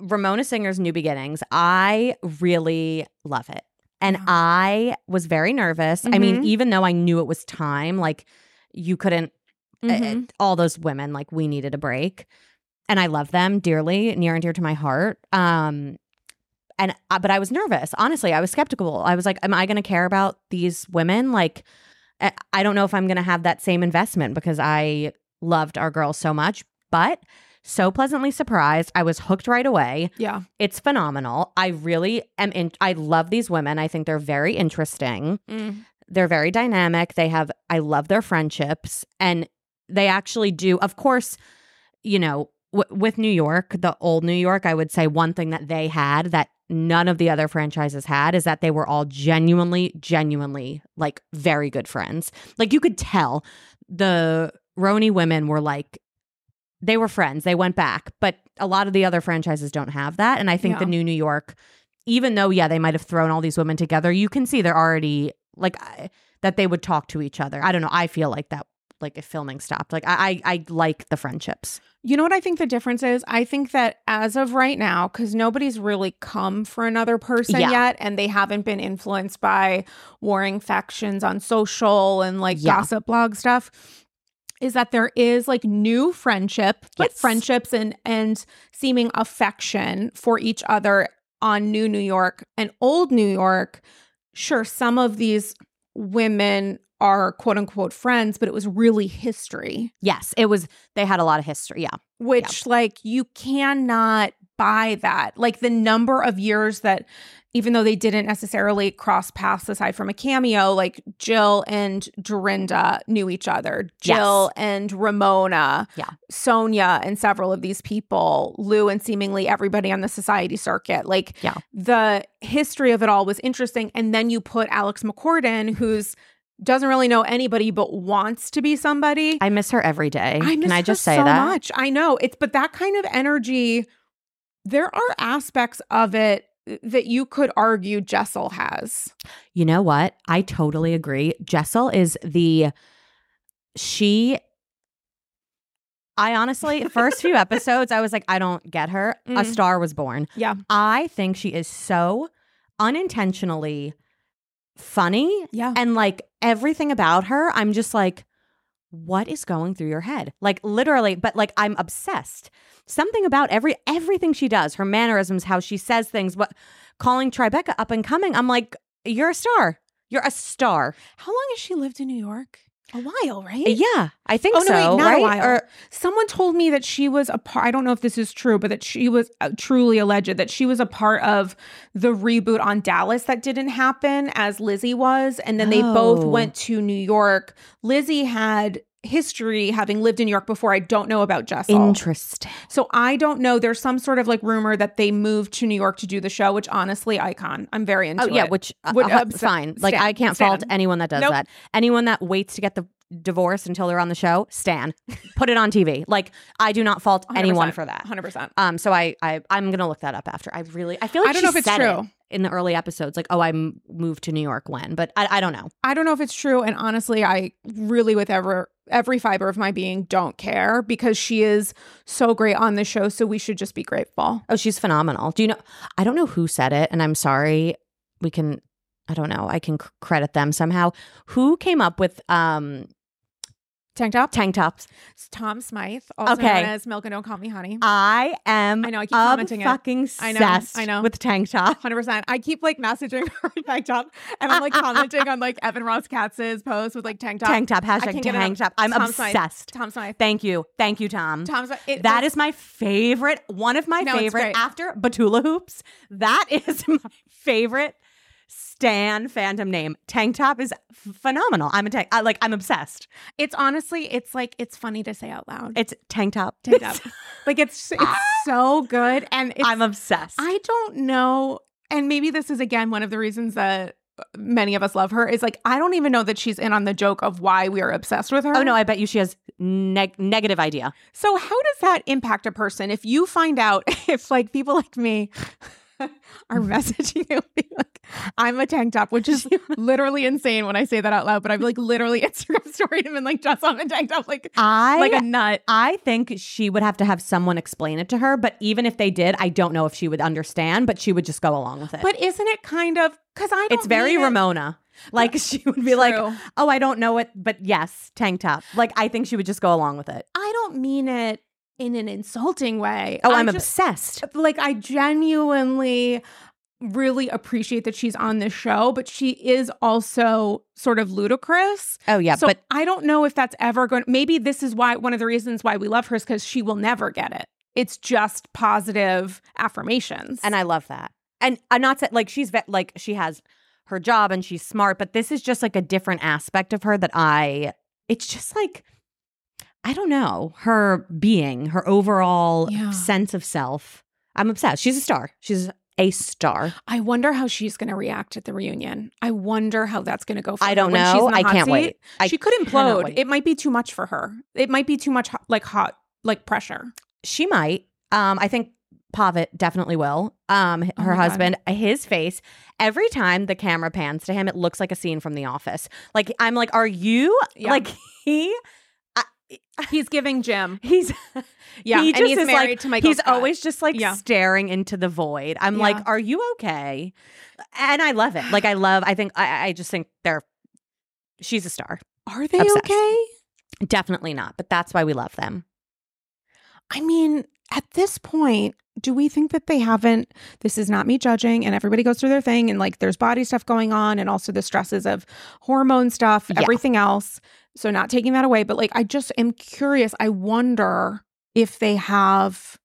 ramona singer's new beginnings i really love it. And i was very nervous. I mean Mhm. even though i knew it was time like you couldn't uh, Mhm. all those women like we needed a break. And i love them dearly near and dear to my heart. Um and uh, but i was nervous. Honestly i was skeptical. I was like am i going to care about these women? Like I- i don't know if i'm going to have that same investment because i loved our girls so much. But so pleasantly surprised i was hooked right away Yeah. it's phenomenal i really am in i love these women i think they're very interesting mm. they're very dynamic. They have, I love their friendships. And they actually do, of course, you know, w- with New York, the old New York, I would say one thing that they had that none of the other franchises had is that they were all genuinely, genuinely like very good friends. Like you could tell the RHONY women were like, they were friends. They went back, but a lot of the other franchises don't have that. And I think the new New York, even though, yeah, they might have thrown all these women together, you can see they're already like I, that they would talk to each other. I don't know. I feel like that, like if filming stopped, like I, I, I like the friendships. You know what I think the difference is? I think that as of right now, because nobody's really come for another person Yeah. yet, and they haven't been influenced by warring factions on social and like Yeah. gossip blog stuff, is that there is like new friendship, like Yes. friendships and and seeming affection for each other on New New York and Old New York. Sure, some of these women are quote unquote friends, but it was really history Yes, it was. They had a lot of history. Yeah, which like you cannot buy that like the number of years that even though they didn't necessarily cross paths aside from a cameo like jill and dorinda knew each other jill and ramona Yeah. sonja and several of these people lou and seemingly everybody on the society circuit like Yeah. the history of it all was interesting and then you put alex mccorden who's doesn't really know anybody but wants to be somebody I miss her every day. I miss Can I her just say so that? much. I know it's, but that kind of energy, there are aspects of it that you could argue Jessel has. You know what? I totally agree. Jessel is the she I honestly, first few episodes, I was like, I don't get her. A Mm. star was born. Yeah. I think she is so unintentionally funny Yeah. and like everything about her, I'm just like, what is going through your head? Like literally, but like I'm obsessed. Something about every everything she does, her mannerisms, how she says things, what calling Tribeca up and coming. I'm like, you're a star. You're a star. How long has she lived in New York? A while, right? Yeah, I think Oh no, so. wait, not right? a while. Or- Someone told me that she was a part. I don't know if this is true, but that she was uh, truly alleged that she was a part of the reboot on Dallas that didn't happen as Lizzie was, and then they both Oh. went to New York. Lizzie had history having lived in New York before. I don't know about Jessel. Interesting. So I don't know. There's some sort of like rumor that they moved to New York to do the show, which honestly, icon. I'm very into Oh yeah, it. which uh, Would, uh, uh, fine. Like I can't fault anyone that does Nope. that. Anyone that waits to get the divorce until they're on the show, stan. Put it on TV. Like I do not fault anyone for that. 100%. Um, so I, I I'm gonna look that up after. I really I feel like I don't she know if it's said it true. in the early episodes, like, oh, I moved to New York when, but I, I don't know. I don't know if it's true. And honestly, I really, with ever every fiber of my being, don't care because she is so great on the show. So we should just be grateful. Oh, she's phenomenal. Do you know? I don't know who said it, and I'm sorry. We can. I don't know. I can credit them somehow. Who came up with um Tank top. tank tops? It's Tom Smythe, also Okay. known as Milk and Don't Call Me Honey. I am. I know, I keep commenting it. fucking I know, obsessed I know. with tank top. Hundred percent. I keep like messaging her tank top, and I'm like commenting on like Evan Ross Katz's post with like tank top. Tank top. I Hashtag can't get tank enough. top. I'm Tom Smythe. obsessed. Tom Smythe. Thank you. Thank you, Tom. Tom Smythe. It- That is my favorite, one of my No, it's favorite great. after Batula Hoops. That is my favorite Stan Phantom name. Tank top is f- phenomenal. I'm a tank. I, like I'm obsessed. It's honestly, it's like it's funny to say out loud. It's tank top. Tank top. like it's it's ah! so good, and it's, I'm obsessed. I don't know. And maybe this is again one of the reasons that uh, many of us love her is like I don't even know that she's in on the joke of why we are obsessed with her. oh no, I bet you she has neg- negative idea. So how does that impact a person if you find out if like people like me are messaging you be like I'm a tank top, which is literally insane when I say that out loud, but I've like literally Instagram storied him and like just on a tank top like I like a nut. I think she would have to have someone explain it to her, but even if they did, I don't know if she would understand, but she would just go along with it. But isn't it kind of because I don't it's very it- Ramona. Like she would be like, "Oh, I don't know it, but yes, tank top." Like I think she would just go along with it. I don't mean it in an insulting way. Oh, I'm ju- obsessed. Uh, like I genuinely really appreciate that she's on this show, but she is also sort of ludicrous. Oh yeah, so but I don't know if that's ever going maybe this is why one of the reasons why we love her is because she will never get it. It's just positive affirmations. and I love that. And I'm not saying like she's ve- like she has her job and she's smart, but this is just like a different aspect of her that I. It's just like I don't know her being, her overall Yeah. sense of self. I'm obsessed. She's a star. She's a star. I wonder how she's going to react at the reunion. I wonder how that's going to go for I don't know. I can't seat. wait. I she could implode. It might be too much for her. It might be too much ho- like hot like pressure. She might. Um, I think Pavit definitely will. Um, Oh her God. husband, his face. Every time the camera pans to him, it looks like a scene from The Office. Like I'm like, are you Yeah. like he? He's giving Jim. He's Yeah, He and he's married like to Michael he's Scott. always just like Yeah. staring into the void. I'm Yeah. like, are you okay? And I love it. Like I love. I think I, I just think they're. She's a star. Are they Obsessed. okay? Definitely not, but that's why we love them. I mean, at this point, do we think that they haven't? This is not me judging, and everybody goes through their thing, and like there's body stuff going on, and also the stresses of hormone stuff, Yeah. everything else. So, not taking that away, but like, I just am curious. I wonder if they have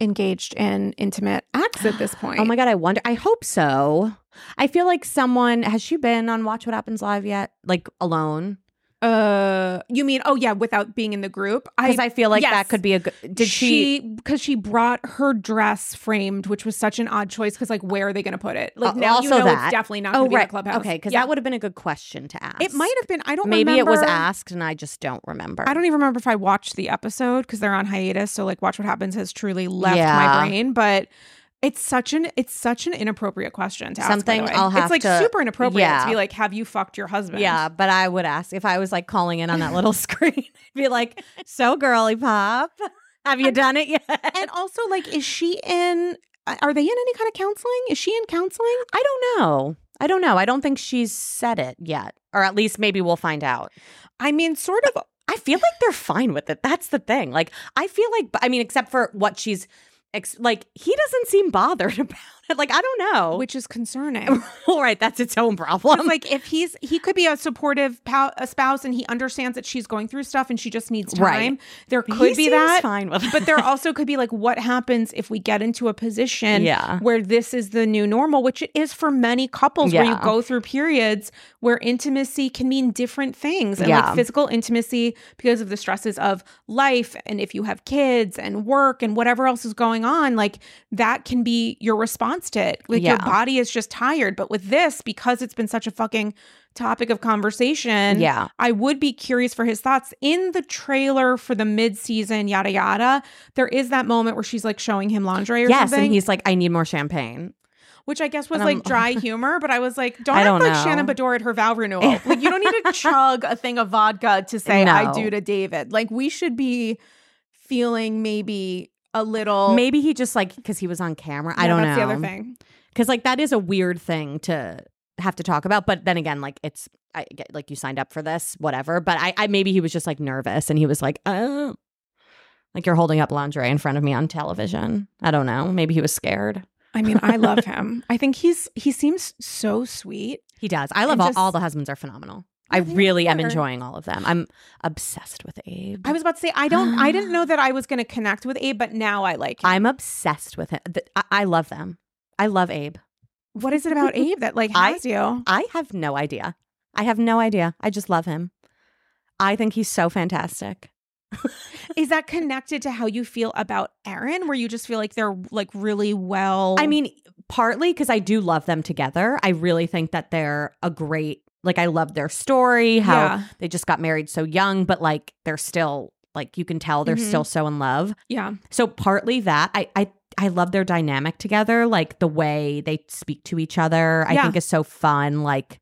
engaged in intimate acts at this point. Oh my god, I wonder. I hope so. I feel like someone has she been on Watch What Happens Live yet? Like alone? Uh, you mean? Oh yeah, without being in the group. Because I, feel like yes. that could be a good. Did she? because she brought her dress framed, which was such an odd choice. Because like, where are they going to put it? Like Uh, now you also know that. it's definitely not. oh going to be in right, the clubhouse. okay, because Yeah. that would have been a good question to ask. It might have been. I don't. Remember. Maybe it was asked, and I just don't remember. I don't even remember if I watched the episode because they're on hiatus. So like, watch what happens has truly left Yeah. my brain. But It's such an it's such an inappropriate question to ask. Something. I'll have It's like to- super inappropriate yeah. to be like, "Have you fucked your husband?" Yeah, but I would ask if I was like calling in on that little screen. I'd be like, "So, girly pop, have you done it yet?" And also, like, is she in? Are they in any kind of counseling? Is she in counseling? I don't know. I don't know. I don't think she's said it yet, or at least maybe we'll find out. I mean, sort of. I feel like they're fine with it. That's the thing. Like, I feel like, I mean, except for what she's, ex- like, he doesn't seem bothered about. Like, I don't know. Which is concerning. all right, that's its own problem. Like if he's he could be a supportive pal- a spouse and he understands that she's going through stuff and she just needs time. Right. There He could be seems that. fine with it. but there also could be like what happens if we get into a position Yeah. where this is the new normal, which it is for many couples where you go through periods where intimacy can mean different things and Yeah. like physical intimacy because of the stresses of life and if you have kids and work and whatever else is going on, like that can be your response it. Like your body is just tired. But with this, because it's been such a fucking topic of conversation, yeah. I would be curious for his thoughts. In the trailer for the mid-season yada yada, there is that moment where she's like showing him lingerie or Yes. something. And he's like, I need more champagne. which I guess was like dry humor, but I was like, don't I don't like know. Shannon Beador at her vow renewal. like you don't need to chug a thing of vodka to say I do to David. Like we should be feeling maybe a little Maybe he just like, because he was on camera. I don't that's know. That's the other thing. because like that is a weird thing to have to talk about but then again like it's i get like you signed up for this whatever but i, I maybe he was just like nervous and he was like oh like you're holding up lingerie in front of me on television i don't know maybe he was scared I mean, I love him. I think he's he seems so sweet. he does i love all, just- all the husbands are phenomenal i really am enjoying all of them i'm obsessed with abe I was about to say I don't I didn't know that I was going to connect with Abe, but now I like him. i'm obsessed with him Th- I, I love them i love abe what is it about Abe that like I- has you? i have no idea i have no idea i just love him i think he's so fantastic Is that connected to how you feel about Erin, where you just feel like they're like really well? I mean, partly because I do love them together. I really think that they're a great, like, I love their story, how Yeah. they just got married so young, but like, they're still, like, you can tell they're Mhm. still so in love. yeah, So, partly that, I, I, I love their dynamic together, like the way they speak to each other. I Yeah. think is so fun. Like,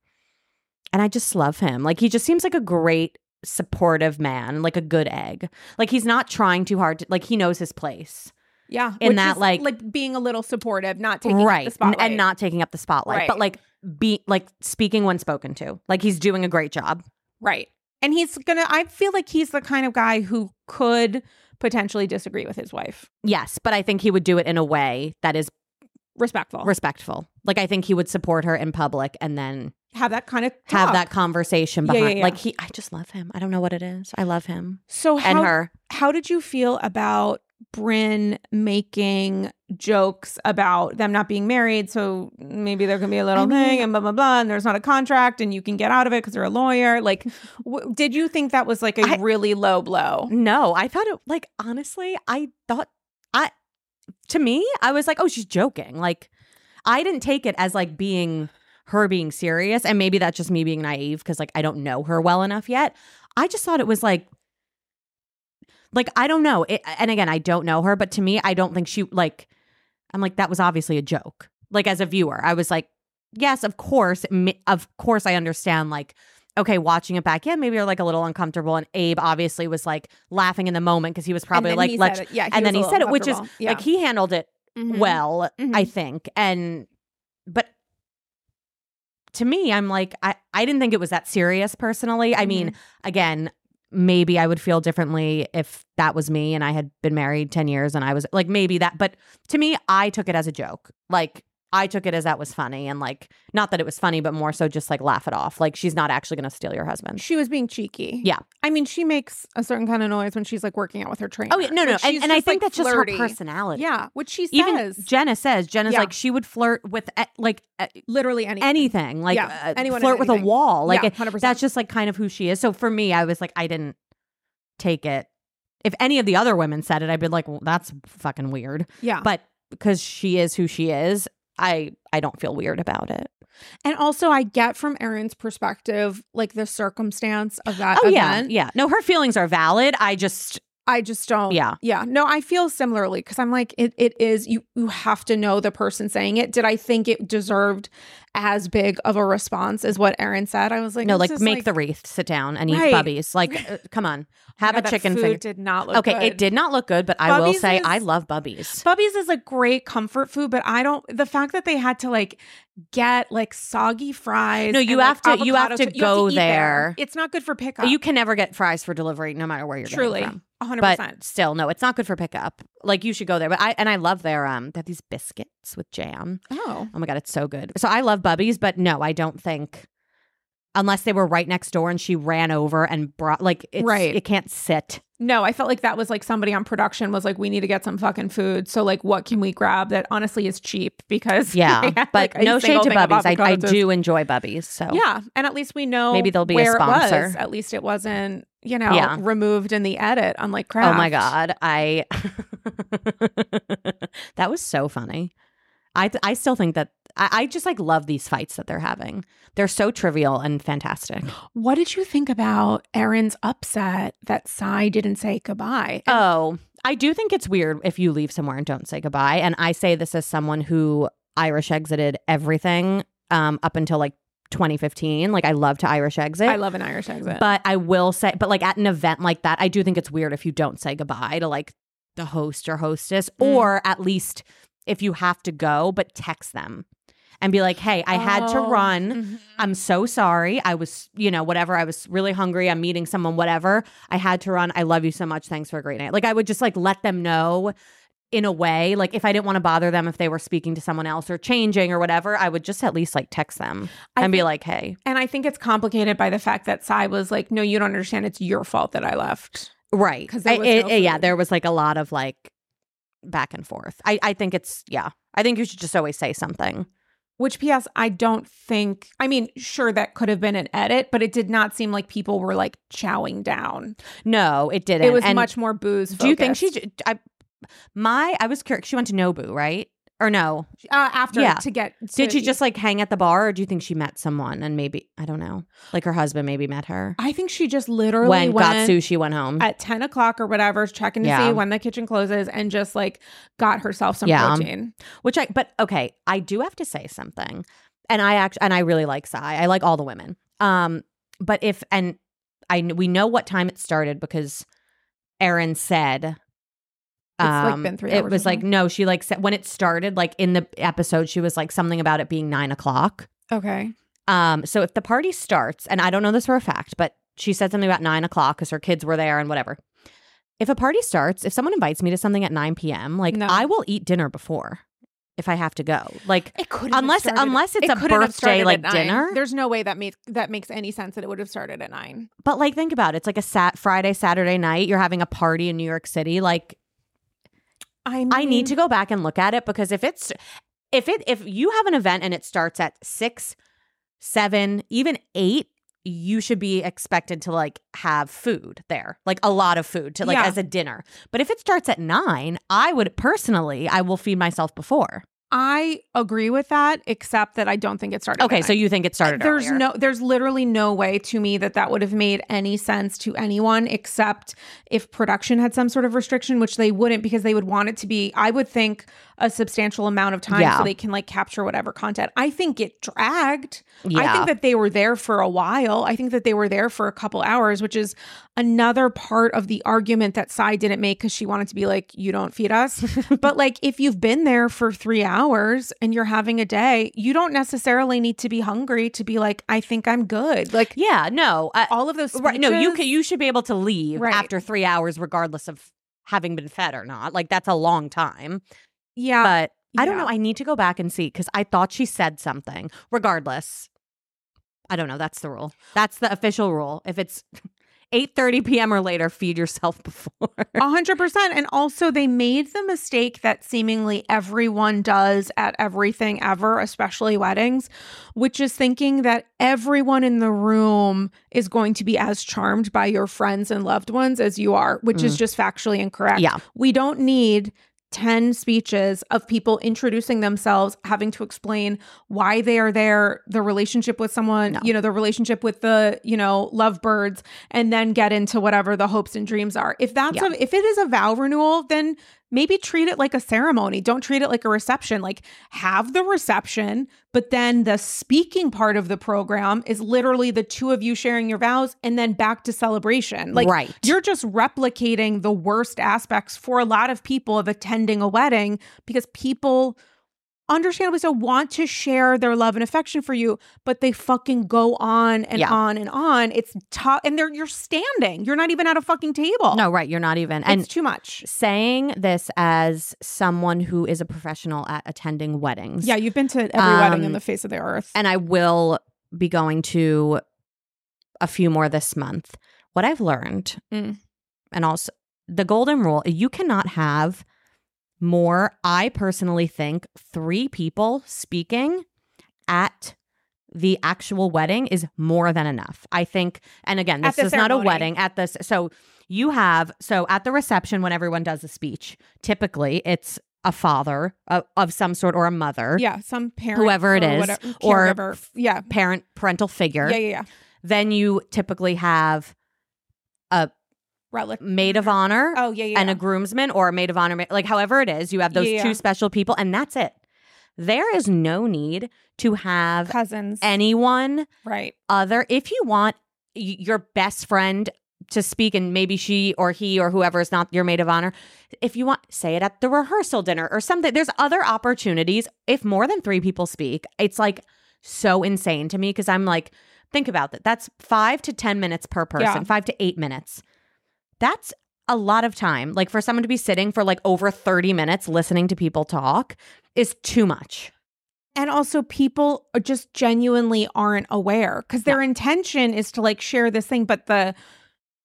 and I just love him. Like, he just seems like a great, supportive man, like a good egg. Like, he's not trying too hard. To, like, he knows his place. Yeah. In that, is, like- like being a little supportive, not taking up right the spotlight, and not taking up the spotlight Right. but like be like speaking when spoken to like he's doing a great job right. And he's gonna. I feel like he's the kind of guy who could potentially disagree with his wife. yes but i think he would do it in a way that is Respectful. respectful like i think he would support her in public and then have that kind of have that conversation Yeah, yeah, behind yeah. like he i just love him i don't know what it is i love him So how, and her how did you feel about Brynn making jokes about them not being married? So maybe there can be a little I mean- thing and blah blah blah, and there's not a contract, and you can get out of it because you're a lawyer. Like, w- did you think that was like a I- really low blow? no i thought it like honestly i thought i to me i was like oh she's joking like i didn't take it as like being her being serious and maybe that's just me being naive because like i don't know her well enough yet i just thought it was like like i don't know it, and again i don't know her but to me i don't think she like i'm like that was obviously a joke like as a viewer i was like yes of course of course i understand like okay watching it back yeah maybe you're like a little uncomfortable and abe obviously was like laughing in the moment because he was probably like he let's said it. yeah, and then he said it which is yeah. like he handled it Mhm. well i Mhm. think and but to me i'm like i i didn't think it was that serious personally i mean Mm-hmm. again maybe i would feel differently if that was me and i had been married 10 years and i was like maybe that but to me i took it as a joke. Like I took it as that was funny and like not that it was funny, but more so just like laugh it off. Like she's not actually gonna steal your husband. She was being cheeky. Yeah. I mean, she makes a certain kind of noise when she's like working out with her trainer. Oh yeah, no, no, Like, and, and I think like, that's just her personality. Yeah, which she says. Even Jenna says Jenna's Yeah. like she would flirt with like literally anything. anything, like Yeah, uh, anyone flirt with a wall. Like yeah, 100%. that's just like kind of who she is. So for me, I was like, I didn't take it. If any of the other women said it, I'd be like, well, that's fucking weird. yeah. But because she is who she is, I I don't feel weird about it. And also, I get from Erin's perspective, like the circumstance of that Oh yeah, yeah. No, her feelings are valid. I just I just don't. Yeah. Yeah. No, I feel similarly because I'm like, it, it is, you, you have to know the person saying it. Did I think it deserved as big of a response as what Erin said? I was like, no, like make the wreath, sit down and eat Right. Bubby's. Like, uh, come on, have God, a chicken food finger. did not look Okay, good. it did not look good, but I will say is- I love Bubby's. Bubby's is a great comfort food, but I don't. The fact that they had to like get like soggy fries. No, you and, have like, to- you have to you have go eat there. It's not good for pickup. You can never get fries for delivery, no matter where you're truly, from. hundred But percent. still, no, it's not good for pickup. Like you should go there. But I and I love their um, they have these biscuits with jam. Oh, Oh my god, it's so good. So I love Bubby's, but no, I don't think unless they were right next door and she ran over and brought like it's, Right. it can't sit. no, I felt like that was like somebody on production was like, we need to get some fucking food. So like, what can we grab that honestly is cheap? Because Yeah, had, but like, no shade to Bubby's. I, I do enjoy Bubby's. So Yeah, and at least we know Maybe they'll be a where It was. sponsor. At least it wasn't, you know, Yeah. removed in the edit, unlike Kraft. Oh my god, I that was so funny. I I still think that I, I just like love these fights that they're having. They're so trivial and fantastic. What did you think about Erin's upset that Sai didn't say goodbye? Oh, I do think it's weird if you leave somewhere and don't say goodbye. And I say this as someone who Irish exited everything um, up until like 2015. Like I love to Irish exit. I love an Irish exit. But I will say, but like at an event like that, I do think it's weird if you don't say goodbye to like the host or hostess, Mm. or at least if you have to go, but text them and be like, hey, I had to Oh, run. mhm. I'm so sorry. I was, you know, whatever. I was really hungry. I'm meeting someone, whatever. I had to run. I love you so much. Thanks for a great night. Like, I would just like let them know in a way. Like, if I didn't want to bother them, if they were speaking to someone else or changing or whatever, I would just at least like text them I and be like, hey, And I think it's complicated by the fact that Sai was like, no, you don't understand. It's your fault that I left. right. 'Cause there I- was it- no yeah, there was like a lot of like back and forth. I, I think it's, yeah, I think you should just always say something. Which, P.S., I don't think, I mean, sure, that could have been an edit, but it did not seem like people were like chowing down. No, it didn't. It was And much more booze. Do you think she, I, my, I was curious. She went to Nobu, right? Or no? uh, after Yeah. to get Did to- she just like hang at the bar, or do you think she met someone and maybe I don't know, like her husband maybe met her I think she just literally when got sushi went home? at 10 o'clock or whatever, checking to Yeah. see when the kitchen closes and just like got herself some Yeah. protein. Which I, but okay, I do have to say something, and I actually, and I really like Sai. I like all the women. Um, but if and I we know what time it started because erin said. Like, um, been three It was like no, she like said when it started, like in the episode, she was like something about it being nine o'clock. Okay. Um, so if the party starts, and I don't know this for a fact, but she said something about nine o'clock because her kids were there and whatever. If a party starts, if someone invites me to something at 9 p.m., like No. I will eat dinner before if I have to go. Like It could Unless- unless it's a birthday, like, dinner. There's no way that makes that makes any sense that it would have started at nine. But like, think about it. It's like a sat Friday, Saturday night. You're having a party in New York City. Like, I I need to go back and look at it because if it's if it if you have an event and it starts at six, seven, even eight, you should be expected to like have food there, like a lot of food to like Yeah. as a dinner. But if it starts at nine, I would personally, I will feed myself before. I agree with that, except that I don't think it started. Okay, so you think it started? there's earlier. no there's literally no way to me that that would have made any sense to anyone except if production had some sort of restriction which they wouldn't because they would want it to be i would think a substantial amount of time Yeah. so they can like capture whatever content i think it dragged i think that they were there for a while i think that they were there for a couple hours which is another part of the argument that Sai didn't make because she wanted to be like you don't feed us but like if you've been there for three hours and you're having a day you don't necessarily need to be hungry to be like i think i'm good like Yeah, no, I, all of those right. No, you can. You should be able to leave Right. after three hours, regardless of having been fed or not. Like that's a long time. Yeah but I don't yeah. know. I need to go back and see because I thought she said something. Regardless, I don't know. That's the rule. That's the official rule. If it's eight thirty p.m. or later, feed yourself before. A hundred percent. And also they made the mistake that seemingly everyone does at everything ever, especially weddings, which is thinking that everyone in the room is going to be as charmed by your friends and loved ones as you are, which is mm-hmm. just factually incorrect. Yeah. We don't need 10 speeches of people introducing themselves, having to explain why they are there, the relationship with someone, No. you know, the relationship with the, you know, lovebirds, and then get into whatever the hopes and dreams are. If that's Yeah. a, if it is a vow renewal, then maybe treat it like a ceremony. Don't treat it like a reception. Like have the reception, but then the speaking part of the program is literally the two of you sharing your vows and then back to celebration. Like right. you're just replicating the worst aspects for a lot of people of attending a wedding because people understandably so want to share their love and affection for you but they fucking go on and Yeah. on and on it's tough and they're you're standing you're not even at a fucking table no, right. You're not even. it's And too much saying this as someone who is a professional at attending weddings. yeah you've been to every wedding in Um, the face of the earth and I will be going to a few more this month. What I've learned, Mm. and also the golden rule, you cannot have more. I personally think three people speaking at the actual wedding is more than enough. I think, and again, this is not a wedding. At this, so you have so at the reception when everyone does a speech, typically it's a father of, of some sort or a mother, yeah some parent whoever it or is, whatever, or yeah parent parental figure. yeah yeah yeah Then you typically have a Relative. maid of honor oh yeah yeah and a groomsman or a maid of honor, like however it is. You have those Yeah, yeah. two special people, and that's it. There is no need to have cousins anyone right other. If you want y- your best friend to speak, and maybe she or he or whoever is not your maid of honor, if you want, say it at the rehearsal dinner or something. There's other opportunities. If more than three people speak, it's like so insane to me because I'm like, think about that. That's five to 10 minutes per person, Yeah. five to eight minutes. That's a lot of time. Like for someone to be sitting for like over 30 minutes listening to people talk is too much. and also people just genuinely aren't aware because their intention is to like share this thing but the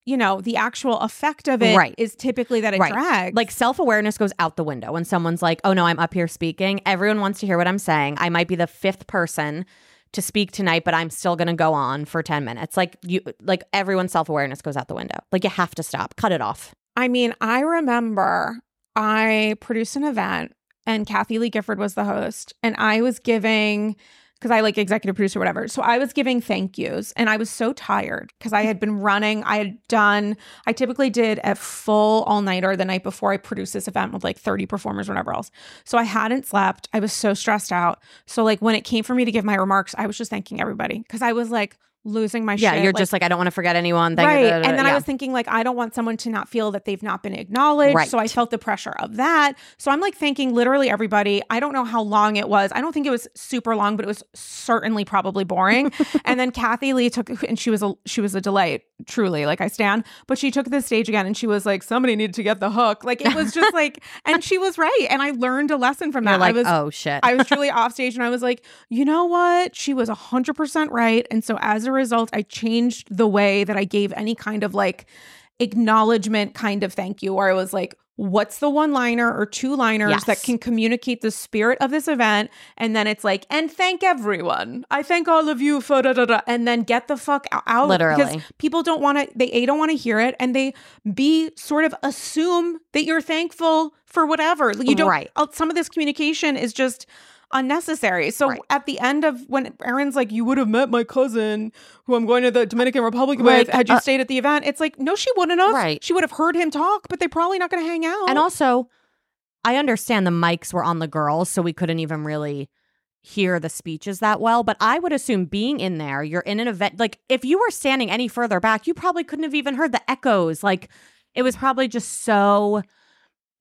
you know the actual effect of it is Right. typically that it Right. drags Like self awareness goes out the window when someone's like, oh no, I'm up here speaking. Everyone wants to hear what I'm saying. I might be the fifth person to speak tonight, but I'm still going to go on for 10 minutes. Like you, like everyone's self awareness goes out the window. Like you have to stop, cut it off. I mean, I remember I produced an event and Kathie Lee Gifford was the host, and I was giving because I like executive producer, whatever. So I was giving thank yous, and I was so tired because I had been running. I had done. I typically did a full all nighter the night before I produced this event with like thirty performers, or whatever else. So I hadn't slept. I was so stressed out. So like when it came for me to give my remarks, I was just thanking everybody because I was like losing my Yeah, shit. you're like, just like, I don't want to forget anyone. Right. da, da, da, and then I was thinking, like, I don't want someone to not feel that they've not been acknowledged. Right. So I felt the pressure of that. So I'm like thanking literally everybody. I don't know how long it was. I don't think it was super long, but it was certainly probably boring. and then Kathie Lee took, and she was a she was a delight, truly. Like I stand, but she took the stage again, and she was like, somebody needed to get the hook. Like it was just like, and she was right, and I learned a lesson from You're that. like, I was oh shit. I was truly off stage and I was like, you know what? She was 100% right. And so as a result, I changed the way that I gave any kind of like acknowledgement kind of thank you, where I was like, what's the one liner or two liners Yes. that can communicate the spirit of this event? And then it's like, and thank everyone. I thank all of you for da da da. And then get the fuck out. Because people don't want to, they A, don't want to hear it. And they B, sort of assume that you're thankful for whatever. You don't, Right. some of this communication is just unnecessary. So Right. at the end of when Erin's like, you would have met my cousin who I'm going to the Dominican Republic with had you uh, stayed at the event. It's like, no, she wouldn't have. Right. She would have heard him talk, but they're probably not going to hang out. And also, I understand the mics were on the girls, so we couldn't even really hear the speeches that well. But I would assume being in there, you're in an event. Like if you were standing any further back, you probably couldn't have even heard the echoes. Like it was probably just so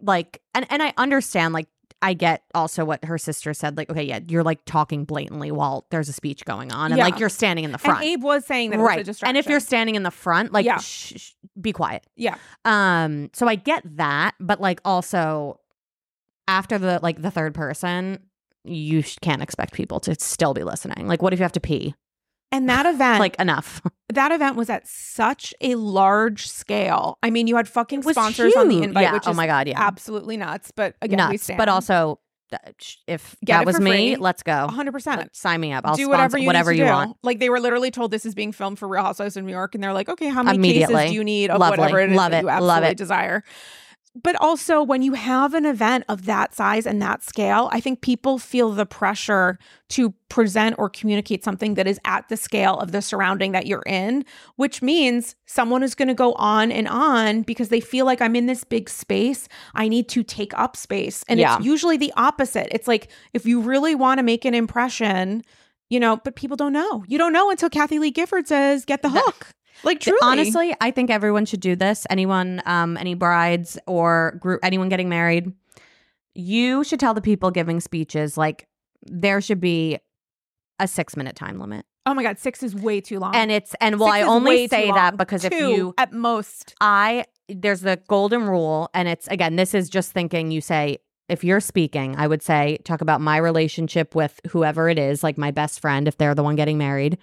like and and I understand like I get also what her sister said. Like, okay, yeah, you're like talking blatantly while there's a speech going on, and Yeah. like you're standing in the front. and Abe was saying that it was a right? distraction. And if you're standing in the front, like, Yeah. be quiet. Yeah. Um. So I get that, but like also after the like the third person, you sh- can't expect people to still be listening. Like, what if you have to pee? And that event, Like enough. that event was at such a large scale. I mean, you had fucking sponsors on the invite, Yeah. which oh is my god, yeah, absolutely nuts. But again, we nuts. stand. But also, if Get that was me, free. let's go. 100%. Sign me up. I'll do sponsor whatever you whatever you do. want. Like they were literally told this is being filmed for Real Housewives of New York, and they're like, okay, how many cases do you need of Lovely. whatever it is Love that it. you Love absolutely it. desire? But also when you have an event of that size and that scale, I think people feel the pressure to present or communicate something that is at the scale of the surrounding that you're in, which means someone is going to go on and on because they feel like I'm in this big space. I need to take up space. And Yeah. it's usually the opposite. It's like if you really want to make an impression, you know, but people don't know. You don't know until Kathie Lee Gifford says, get the hook. Like truly. Honestly, I think everyone should do this. Anyone, um, any brides or group, anyone getting married, you should tell the people giving speeches like there should be a six minute time limit. Oh my God, six is way too long. And it's and well, Six I only say that because if you at most. I there's the golden rule, and it's again, this is just thinking you say, if you're speaking, I would say, talk about my relationship with whoever it is, like my best friend, if they're the one getting married,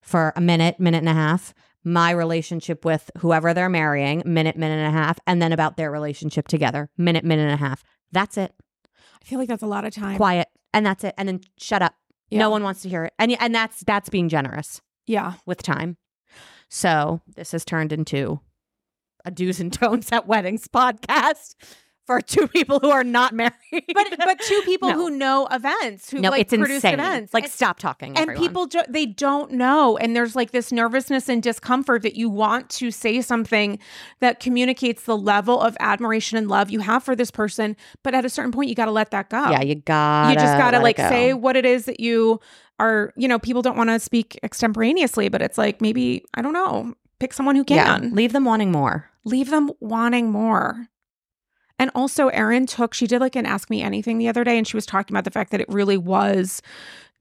for a minute, minute and a half. My relationship with whoever they're marrying, minute, minute and a half, and then about their relationship together, minute, minute and a half. That's it. I feel like that's a lot of time. Quiet, and that's it. And then shut up. Yeah. No one wants to hear it, and and that's that's being generous Yeah. with time. So this has turned into a do's and don'ts at weddings podcast for two people who are not married. But but two people No. who know events, who no, like it's produce insane. events. Like, and, stop talking. and everyone. people ju- they don't know and there's like this nervousness and discomfort that you want to say something that communicates the level of admiration and love you have for this person, but at a certain point you got to let that go. yeah, you got. you just got to like go. say what it is that you are, you know, people don't want to speak extemporaneously, but it's like maybe I don't know, pick someone who Yeah, can. leave them wanting more. leave them wanting more. And also, Erin took, she did like an Ask Me Anything the other day, and she was talking about the fact that it really was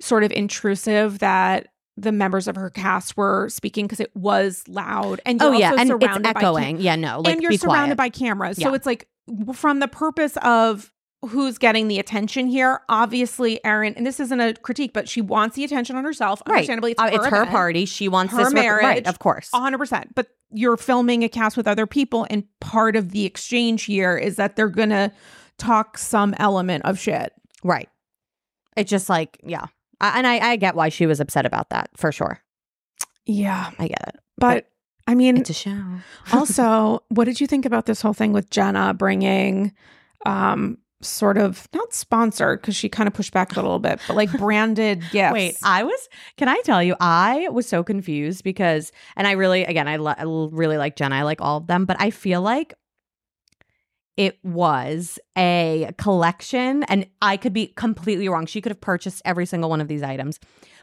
sort of intrusive that the members of her cast were speaking because it was loud. And Oh yeah, and it's by cam- echoing. yeah, no, like and you're surrounded quiet. by cameras. So Yeah. it's like from the purpose of who's getting the attention here, obviously, Erin, and this isn't a critique, but she wants the attention on herself. right. Understandably, it's, Uh, her, it's her party. She wants Her this marriage. right? Of course. 100%. But you're filming a cast with other people, and part of the exchange here is that they're going to talk some element of shit. Right. It's just like yeah, I, and I I get why she was upset about that for sure. Yeah. I get it. But I mean, It's a show. also, what did you think about this whole thing with Jenna bringing um sort of not sponsored because she kind of pushed back a little bit, but like branded gifts? Wait, I was. Can I tell you? I was so confused because, and I really, again, I, li- I really like Jenna. I like all of them, but I feel like it was a collection, and I could be completely wrong. She could have purchased every single one of these items,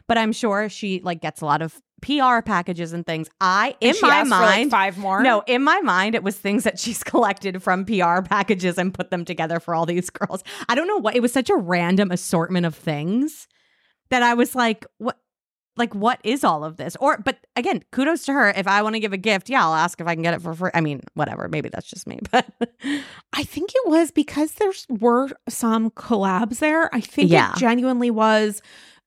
but I'm sure she like gets a lot of PR packages and things. I, in my for, like, mind, five more. no, in my mind, it was things that she's collected from PR packages and put them together for all these girls. I don't know what it was such a random assortment of things that I was like, what like what is all of this? Or but again, kudos to her. If I want to give a gift, yeah, I'll ask if I can get it for free. I mean, whatever. Maybe that's just me, but I think it was because there were some collabs there. I think Yeah. it genuinely was.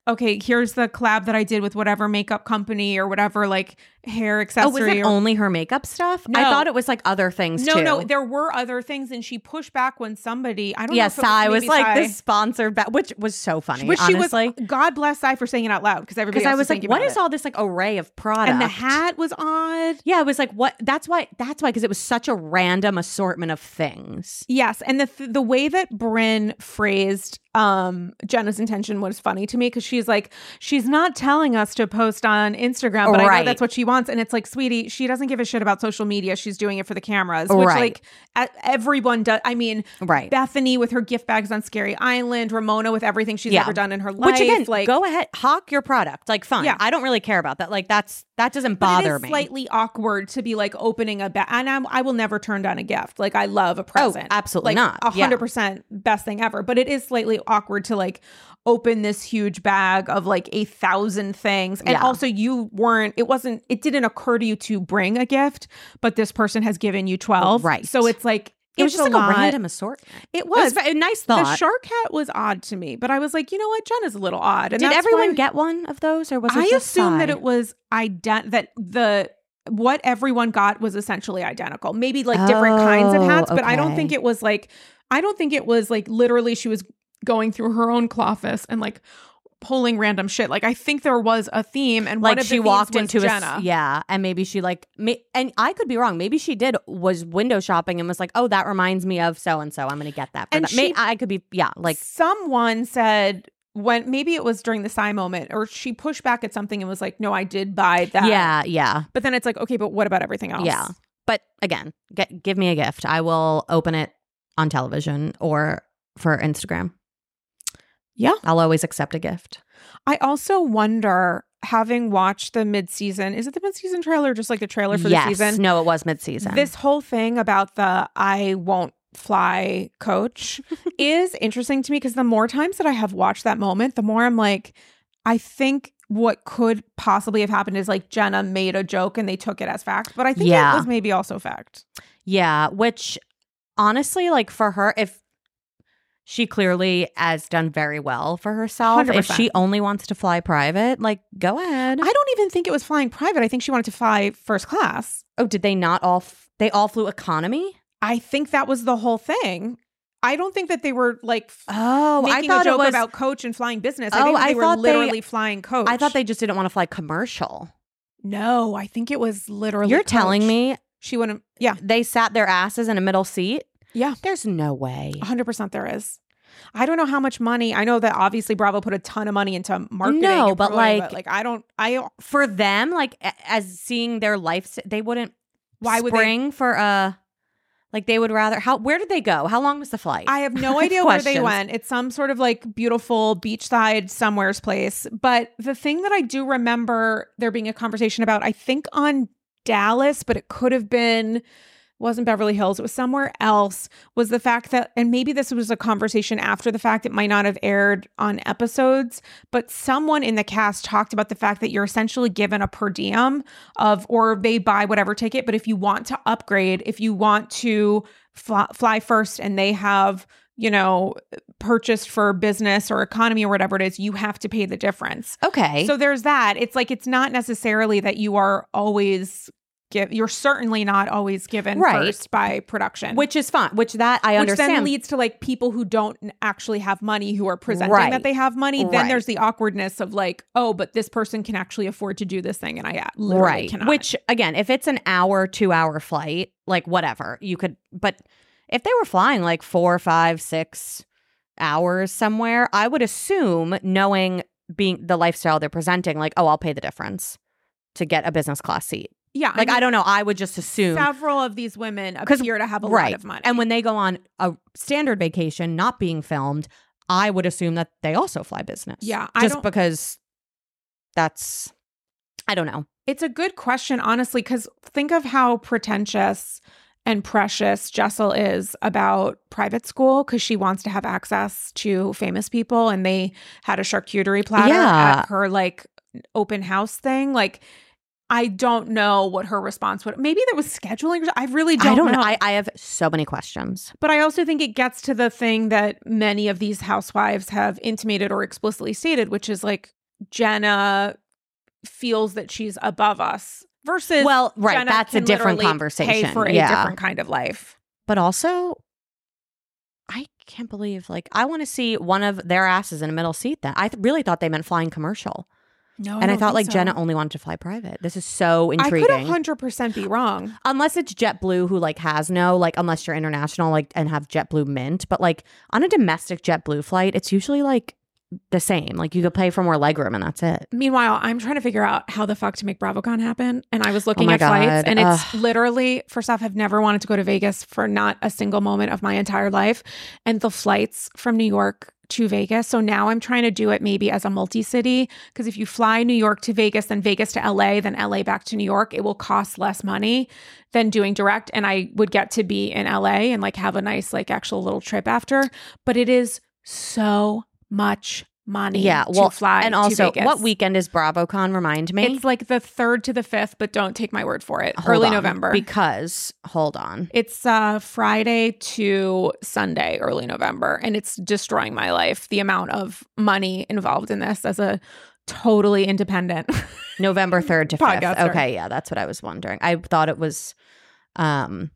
Okay, here's the collab that I did with whatever makeup company or whatever like hair oh, accessory. was it or- only her makeup stuff? I thought it was like other things no, too. no, there were other things, and she pushed back when somebody. I don't know. Yes, if I was like Sai- this sponsored, ba- which was so funny. Which she was. honestly, God bless Sai for saying it out loud because everybody. because I else was like, what is it. all this like array of product? And the hat was odd. Yeah, it was like what? That's why. That's why because it was such a random assortment of things. Yes, and the th- the way that Brynn phrased um Jenna's intention was funny to me because she's like she's not telling us to post on Instagram, but I know that's what she wants, and it's like, sweetie, she doesn't give a shit about social media. She's doing it for the cameras, which Right. like everyone does. I mean, Right. Bethany with her gift bags on Scary Island, Ramona with everything she's Yeah. ever done in her life, Which again, like go ahead, hawk your product. Like, fine. Yeah. I don't really care about that. Like, that's that doesn't bother it is me. slightly awkward to be like opening a bag, and I'm, I will never turn down a gift. Like I love a present, Oh, absolutely like, not. A hundred percent best thing ever. But it is slightly awkward to like open this huge bag of like a thousand things, and Yeah. also you weren't. It wasn't. It didn't occur to you to bring a gift, but this person has given you twelve, Right. So it's like it was it's just like a, random assortment. It It was was. a nice the thought. shark hat was odd to me, but I was like, you know what, Jen is a little odd. And Did everyone get one of those, or was it I assume that it was ident that the what everyone got was essentially identical. Maybe like different kinds of Oh, hats, but I don't think it was like I don't think it was like literally she was going through her own cloffice and like pulling random shit. Like I think there was a theme, and like she walked into Jenna. a yeah, and maybe she like may, and I could be wrong. Maybe she did was window shopping and was like, oh, that reminds me of so and so. I'm gonna get that. For And that. May, I could be yeah, like someone said when maybe it was during the Sai moment, or she pushed back at something and was like, "No, I did buy that." yeah, yeah, but then it's like, okay, but what about everything else? yeah. But again, get give me a gift. I will open it on television or for Instagram. Yeah. I'll always accept a gift. I also wonder, having watched the mid-season, is it the mid-season trailer, or just like the trailer for yes, the season? no, it was mid season. This whole thing about the I won't fly coach is interesting to me because the more times that I have watched that moment, the more I'm like, I think what could possibly have happened is like Jenna made a joke and they took it as fact. But I think Yeah. it was maybe also fact. Yeah, which honestly, like for her, if she clearly has done very well for herself, if 100%. she only wants to fly private, like go ahead. I don't even think it was flying private. I think she wanted to fly first class. oh, did they not all? F- they all flew economy. I think that was the whole thing. I don't think that they were like f- Oh, making I thought a joke was. about coach and flying business. I Oh, I they were thought they- literally flying coach. I thought they just didn't want to fly commercial. No, I think it was literally. You're telling me she wouldn't. Yeah, they sat their asses in a middle seat? Yeah. There's no way. 100% there is. I don't know how much money. I know that obviously Bravo put a ton of money into marketing. No, but, like- like I don't. I For them, like as seeing their life, they wouldn't. Why would they- spring for a? Like they would rather. How? Where did they go? How long was the flight? I have no idea where they went. It's some sort of like beautiful beachside somewhere's place. But the thing that I do remember there being a conversation about, I think on Dallas, but it could have been wasn't Beverly Hills, it was somewhere else, was the fact that and maybe this was a conversation after the fact, it might not have aired on episodes, but someone in the cast talked about the fact that you're essentially given a per diem of or they buy whatever ticket, but if you want to upgrade, if you want to fly, fly first and they have you know, purchased for business or economy or whatever it is, you have to pay the difference. okay. So there's that. It's like it's not necessarily that you are always give you're certainly not always given Right. first by production. which is fine. Which that I which understand. then leads to like people who don't actually have money who are presenting Right. that they have money. Then Right. there's the awkwardness of like, oh, but this person can actually afford to do this thing, and I uh, literally right. cannot. Which again, if it's an hour, two hour flight, like whatever, you could. But if they were flying like four, five, six hours somewhere, I would assume, knowing being the lifestyle they're presenting, like, oh, I'll pay the difference to get a business class seat. Yeah, Like, I, mean, don't know. I would just assume. Several of these women appear to have a right. lot of money, And when they go on a standard vacation, not being filmed, I would assume that they also fly business. Yeah, I Just because that's, I don't know. It's a good question, honestly, because think of how pretentious and precious Jessel is about private school because she wants to have access to famous people. And they had a charcuterie platter Yeah. at her like open house thing. Like, I don't know what her response would. Maybe there was scheduling. I really don't, I don't know. know. I, I have so many questions. But I also think it gets to the thing that many of these housewives have intimated or explicitly stated, which is like Jenna feels that she's above us versus Well, right, Jenna that's a different conversation. Pay for a Yeah. different kind of life. But also, I can't believe, like, I want to see one of their asses in a middle seat then. I th- really thought they meant flying commercial. No, and I thought, like, Jenna only wanted to fly private. This is so intriguing. I could hundred percent be wrong. unless it's JetBlue who like has no like unless you're international like and have JetBlue Mint, but like on a domestic JetBlue flight, it's usually like the same. Like you could pay for more legroom and that's it. Meanwhile, I'm trying to figure out how the fuck to make BravoCon happen. And I was oh looking Oh at flights, God. and it's literally, first off, I've never wanted to go to Vegas for not a single moment of my entire life. And the flights from New York to Vegas. So now I'm trying to do it maybe as a multi city. Because if you fly New York to Vegas, then Vegas to LA, then LA back to New York, it will cost less money than doing direct. And I would get to be in LA and like have a nice, like, actual little trip after. But it is so much money Yeah, well, fly and also Vegas. what weekend is BravoCon? Remind me. It's like the third to the fifth, but don't take my word for it. Hold early on, November. because hold on. it's uh Friday to Sunday, early November, and it's destroying my life. The amount of money involved in this as a totally independent. November 3rd to 5th. Podcaster. Okay, yeah, that's what I was wondering. I thought it was um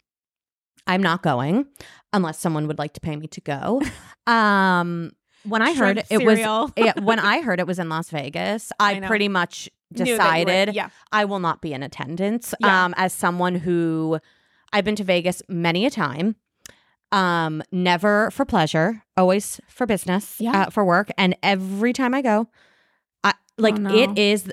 I'm not going unless someone would like to pay me to go. um when I heard it cereal. was yeah, when I heard it was in Las Vegas, I, I pretty much were- decided yeah. I will not be in attendance. Yeah. Um, as someone who I've been to Vegas many a time, um, never for pleasure, always for business, Yeah. uh, for work, and every time I go, I like no. it is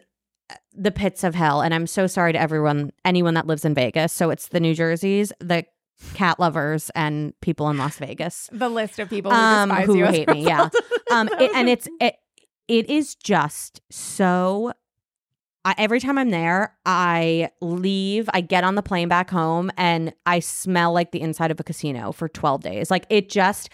the pits of hell. And I'm so sorry to everyone, anyone that lives in Vegas. So it's the New Jerseys, the cat lovers, and people in Las Vegas The list of people who um, despise who hate me. Yeah, um, it, and it's it, it is just so. I, every time I'm there, I leave. I get on the plane back home, and I smell like the inside of a casino for 12 days. Like it just.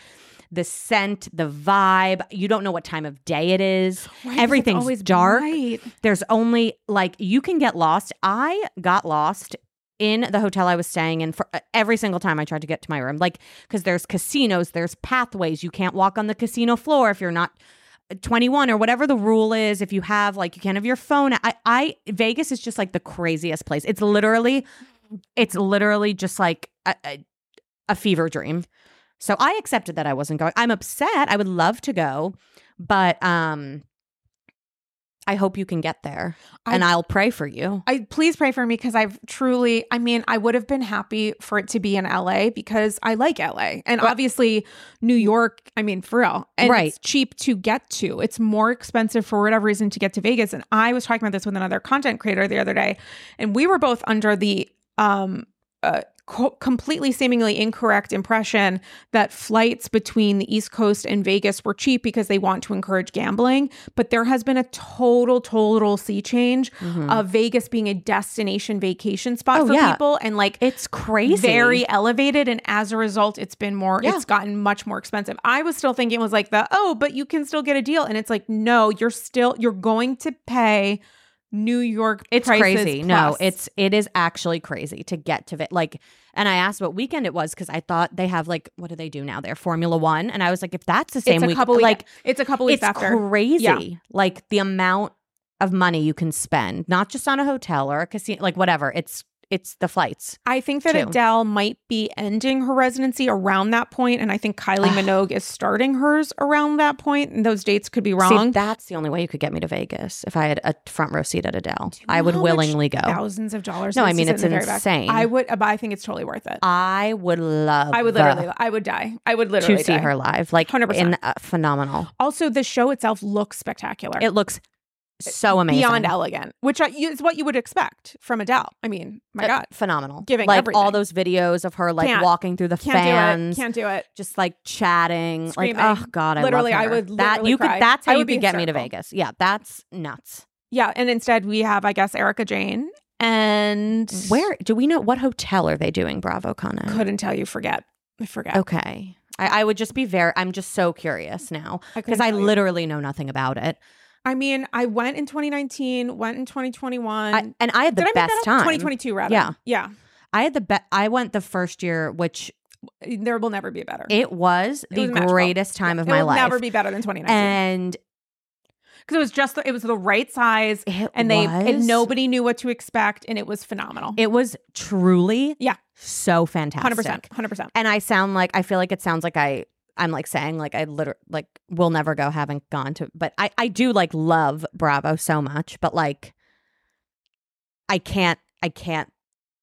The scent, the vibe, you don't know what time of day it is. Right, Everything's always dark. bright. There's only like you can get lost. I got lost in the hotel I was staying in for uh, every single time I tried to get to my room. Like because there's casinos, there's pathways. You can't walk on the casino floor if you're not uh, 21 or whatever the rule is. If you have like you can't have your phone. I I Vegas is just like the craziest place. It's literally it's literally just like a, a, a fever dream. So I accepted that I wasn't going. I'm upset. I would love to go, but um I hope you can get there. I- and I'll pray for you. I please pray for me because I've truly I mean I would have been happy for it to be in LA because I like LA and obviously New York I mean for real and Right. it's cheap to get to it's more expensive for whatever reason to get to Vegas and I was talking about this with another content creator the other day and we were both under the um uh, co- completely seemingly incorrect impression that flights between the East Coast and Vegas were cheap because they want to encourage gambling. But there has been a total, total sea change of Vegas being a destination vacation spot Mm-hmm. Oh, for yeah. people and like It's crazy. very elevated. And as a result, it's been more, Yeah. it's gotten much more expensive. I was still thinking it was like the, oh, but you can still get a deal. And it's like, no, you're still, you're going to pay New York It's crazy. No, it's it is actually crazy to get to it. Like, and I asked what weekend it was because I thought they have like what do they do now? They're Formula One, and I was like, if that's the same it's a week, couple like it's a couple weeks it's after. crazy. Yeah. Like the amount of money you can spend, not just on a hotel or a casino, like whatever. It's it's the flights. I think that too. Adele might be ending her residency around that point, and I think Kylie Minogue is starting hers around that point, and those dates could be See, wrong. that's the only way you could get me to Vegas if I had a front row seat at Adele. I would willingly go. Thousands of dollars. No, I mean, it's in the very back. insane. I would, but I think it's totally worth it. I would love. I would literally, I would die. I would literally to see die. her live, like 100%. uh, phenomenal. Also, the show itself looks spectacular. It looks so amazing, beyond elegant, which is what you would expect from Adele. I mean, my Uh, God, phenomenal. Giving like everything. all those videos of her like Can't- walking through the can't fans, do. Can't do it. just like chatting, Screaming. like oh god, I Literally, love I would that you cry. could. That's how you could get me to. Vegas. Yeah, that's nuts. Yeah, and instead we have, I guess, Erika Jayne, and Where do we know what hotel are they doing Bravo Con at? couldn't tell you. Forget. I forget. Okay. I, I would just be very. I'm just so curious now because couldn't I literally know nothing about it. I mean, I went in 2019, went in 2021. I, and I had the Did best time. 2022, rather. Yeah. Yeah. I had the best. I went the first year, which There will never be a better. it was It the was greatest time of it my will life. never be better than 2019. and Because it was just, the, it was the right size and they, was, and nobody knew what to expect and it was phenomenal. It was truly, Yeah. so fantastic. 100%. 100%. And I sound like I feel like it sounds like I I'm like saying like I literally like will never go haven't gone to but I I do like love Bravo so much but like I can't I can't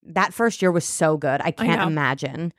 that first year was so good. I can't know. imagine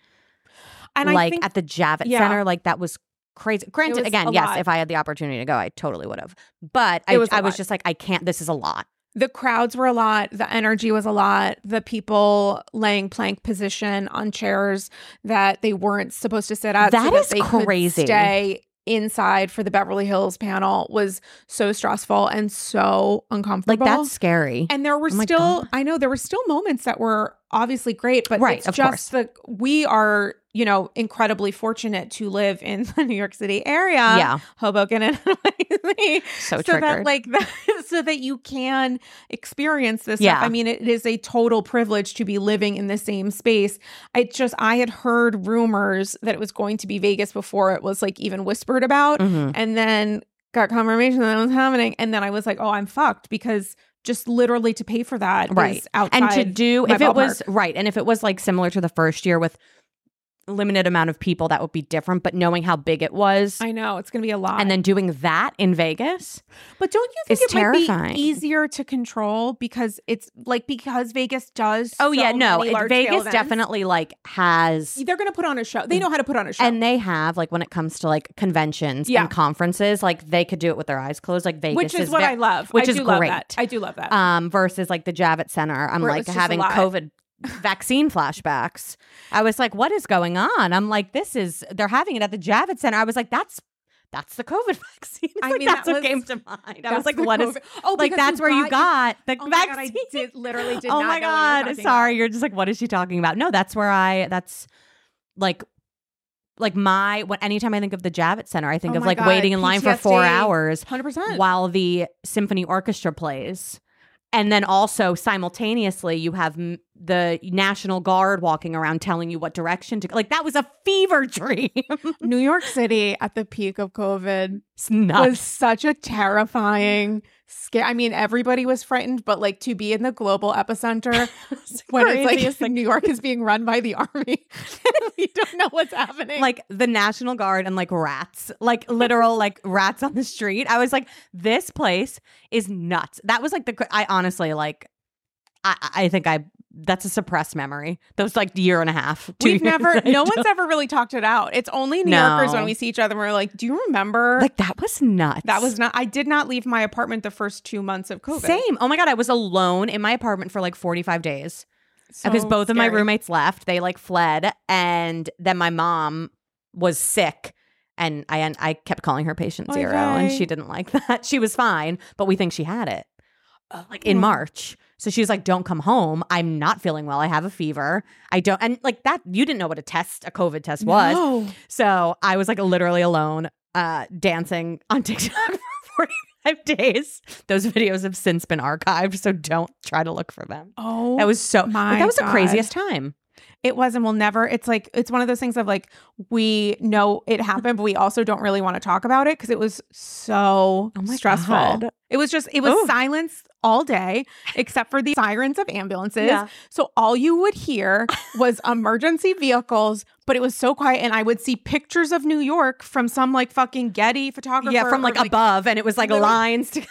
And I like think at the Javits Yeah. Center like that was crazy. Granted was again, yes, lot. if I had the opportunity to go, I totally would have. But I was I was lot. just like I can't this is a lot. The crowds were a lot the energy was a lot the people laying plank position on chairs that they weren't supposed to sit at That so is they could crazy. stay inside for the beverly hills panel was so stressful and so uncomfortable. Like that's scary. and there were Oh still God. i know there were still moments that were obviously great but Right, of just the we are you know incredibly fortunate to live in the new york city area yeah. hoboken and So, so triggered. that like that, so that you can experience this Yeah. stuff. I mean, it is a total privilege to be living in the same space. I just I had heard rumors that it was going to be Vegas before it was like even whispered about, Mhm. and then got confirmation that it was happening, and then I was like, oh, I'm fucked because just literally to pay for that Right. outside and to do if it was right and if it was like similar to the first year with limited amount of people, that would be different. But knowing how big it was, I know it's going to be a lot. and then doing that in Vegas, but don't you think It's it might terrifying. be easier to control because it's like because Vegas does? oh yeah, no, many it- large-scale Vegas definitely like has. They're going to put on a show. They know how to put on a show. And they have like when it comes to like conventions Yeah. and conferences, like they could do it with their eyes closed. Like Vegas, which is what ve- I love. which I is great. that. I do love that. um, versus like the Javits Center. I'm Where like was just a having. COVID vaccine flashbacks. I was like, what is going on? I'm like, this is they're having it at the Javits Center. I was like, that's that's the COVID vaccine. It's I like, mean, that's that what was- came to mind. I was like, what is COVID Oh, like that's where you got the Oh my God, vaccine. I did literally did oh my what you god, sorry. about. You're just like, what is she talking about? No, that's where I. That's like. Like my when anytime I think of the Javits Center, I think Oh of like God, waiting in line for four hours 100%. while the symphony orchestra plays. And then also simultaneously, you have m- the National Guard walking around telling you what direction to go. Like that was a fever dream. New York City at the peak of COVID it's was such a terrifying scare. I mean, everybody was frightened, but like to be in the global epicenter when it's Craziest like New York is being run by the army, we don't know what's happening. like the National Guard and like rats, like literal like rats on the street. I was like, this place is nuts. That was like the. I honestly like. I I think I that's a suppressed memory. That was like year and a half. we've never, no one's ever really talked it out. It's only New No. Yorkers when we see each other and we're like, do you remember? like that was nuts. that was not, I did not leave my apartment the first two months of COVID. Same. Oh my god, I was alone in my apartment for like 45 days. because So both of my roommates left. They like fled, and then my mom was sick, and I and I kept calling her patient zero, and she didn't like that. She was fine, but we think she had it uh, like in. March. So she was like, "Don't come home. I'm not feeling well. I have a fever. I don't." And like that, you didn't know what a test, a COVID test was. No. So I was like literally alone, uh, dancing on TikTok for 45 days. Those videos have since been archived, so don't try to look for them. Oh, That was so. my like, that was God. the craziest time. It was and we'll never. It's like it's one of those things of like we know it happened, but we also don't really want to talk about it because it was so Oh stressful. God. It was just it was Ooh. silence all day, except for the sirens of ambulances. Yeah. So all you would hear was emergency vehicles, but it was so quiet, and I would see pictures of New York from some like fucking Getty photographer. Yeah, from or, like, above, and it was like lines. To, like,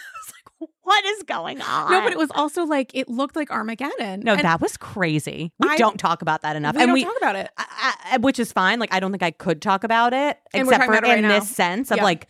what is going on? No, but it was also like it looked like Armageddon. no, And that was crazy. We I- don't talk about that enough, we and don't we. talk about it. I, I, which is fine. Like I don't think I could talk about it, And except for right in now. this sense of Yeah. like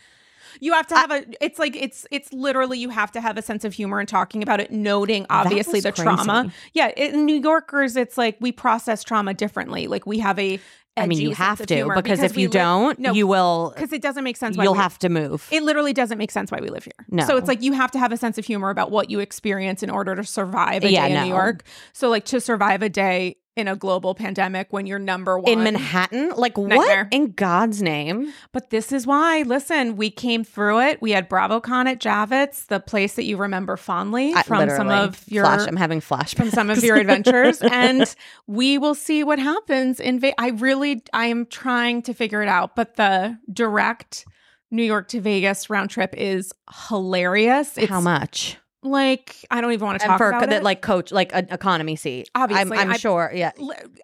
You have to have a. It's like it's it's literally you have to have a sense of humor in talking about it, noting obviously the crazy. trauma. Yeah, in New Yorkers, it's like we process trauma differently. Like we have a. I mean, you have to humor because, if you don't, no, you will. because it doesn't make sense. Why You'll we- have to move. It literally doesn't make sense why we live here. No. So it's like you have to have a sense of humor about what you experience in order to survive a Yeah, day in no. New York. So like to survive a day in a global pandemic when you're number one in Manhattan, like Nightmare. what in God's name? But this is why, listen, we came through it. We had BravoCon at Javits, the place that you remember fondly I- from some of your flash. I'm having flashbacks from some of your adventures. and we will see what happens in Ve- I really I am trying to figure it out, but the direct New York to Vegas round trip is hilarious. It's How much? Like I don't even want to talk for about the, it. like coach, like an economy seat. Obviously, I'm, I'm I- sure. Yeah.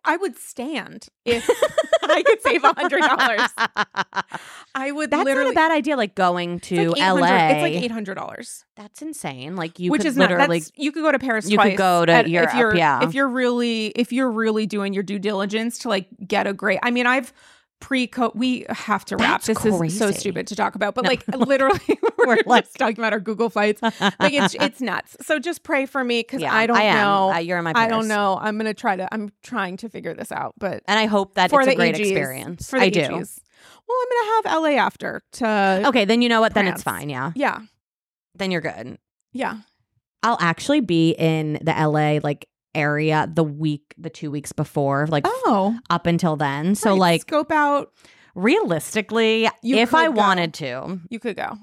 I would stand if I could save a hundred dollars. I would That's literally not a bad idea. Like going to like LA. 800 It's like eight hundred dollars, That's insane. Like you which could is literally. That's, you could go to Paris. You could go to at- Europe, If you're, yeah. if you're really, if you're really doing your due diligence to like get a great. I mean, I've pre co We have to wrap. That's this is so stupid to talk about, but No. like literally, we're, We're just talking about our Google flights. Like it's it's nuts. So just pray for me because yeah, I don't am. know. Uh, you're in my. I don't know. I'm gonna try to. I'm trying to figure this out, but And I hope that for it's the a great AGs, experience. For the I do. AGs. Well, I'm gonna have LA after to. Okay, then you know what? Then it's fine. Yeah. Yeah. Then you're good. Yeah. I'll actually be in the LA like area the week, the two weeks before, like Oh. up until then. So right. like scope out. realistically, You if I go. wanted to, You could go.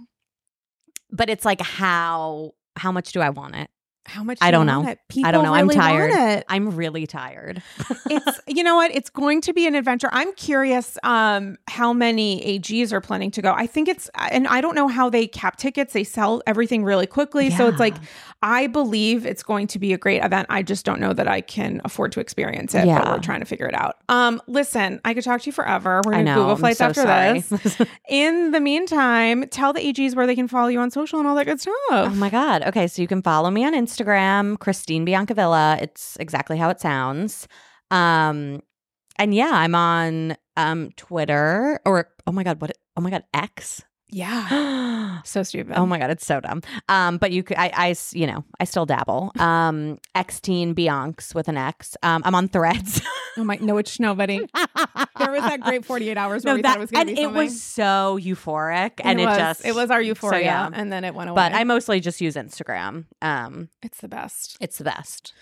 but it's like how how much do I want it? How much? I do don't know. I don't know. I'm tired. I'm really tired. it's you know what it's going to be an adventure i'm curious um how many ags are planning to go i think it's and i don't know how they cap tickets they sell everything really quickly so it's like i believe it's going to be a great event i just don't know that i can afford to experience it but Yeah. we're trying to figure it out um listen i could talk to you forever we're gonna google flights so after sorry. this in the meantime tell the ags where they can follow you on social and all that good stuff Oh my God. Okay. So you can follow me on Instagram, Christine Biancavilla. It's exactly how it sounds. Um, and yeah, I'm on um Twitter or oh my God, what oh my God, X. yeah so stupid Oh my God, it's so dumb. Um, but you could I, you know, I still dabble. Um, X teen Bianx with an X. Um, I'm on threads. oh my no it's nobody there was that great 48 hours where no, we that, thought it and it was so euphoric and, it, was, just it was our euphoria yeah. and then it went away but I mostly just use Instagram. Um, it's the best it's the best.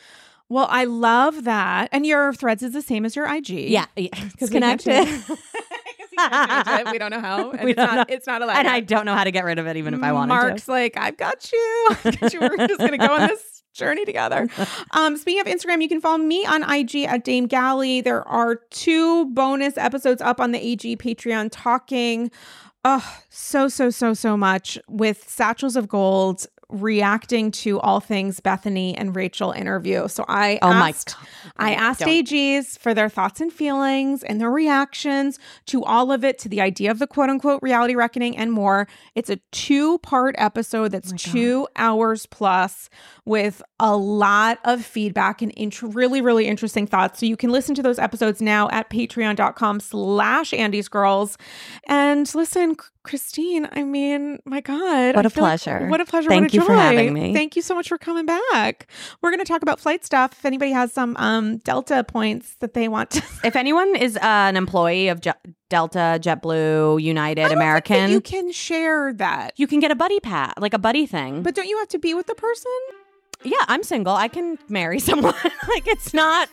well i love that and your threads is the same as your ig Yeah, yeah. it's connected. we it. we don't know how and We it's, don't not, know. it's not allowed and I don't know how to get rid of it, even if I wanted mark's to. like i've got you I've got you. we're just gonna go on this journey together. Um speaking of instagram you can follow me on ig at dame galli. There are two bonus episodes up on the ag patreon talking Oh, so, so, so, so much with Satchels of Gold reacting to all things Bethany and Rachel interview. So I Oh my asked, God. I asked Don't. AGs for their thoughts and feelings and their reactions to all of it, to the idea of the quote unquote reality reckoning and more. It's a two part episode that's Oh my God. two hours plus with a lot of feedback and int- really, really interesting thoughts. So you can listen to those episodes now at patreon.com slash Andy's Girls. And listen, Christine, I mean, my God. What a feel like- pleasure. what a pleasure. Thank what a you for having me. Thank you so much for coming back. We're going to talk about flight stuff. If anybody has some um, Delta points that they want to If anyone is uh, an employee of Je- Delta, JetBlue, United, American, you you-, can share that. You can get a buddy pat, like a buddy thing. But don't you have to be with the person? Yeah, I'm single. I can marry someone. like it's not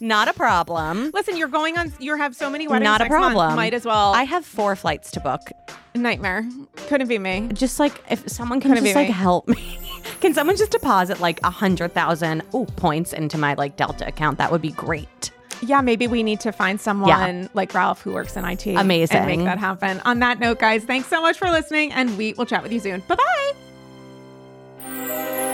not a problem. Listen, you're going on. You have so many weddings. Not a next month. problem. Might as well. I have four flights to book. nightmare. Couldn't be me. Just like if someone can Couldn't just like me. help me. can someone just deposit like a hundred thousand oh points into my like Delta account? That would be great. Yeah, maybe we need to find someone like Ralph who works in IT. Amazing. And make that happen. On that note, guys, thanks so much for listening, and we will chat with you soon. Bye bye.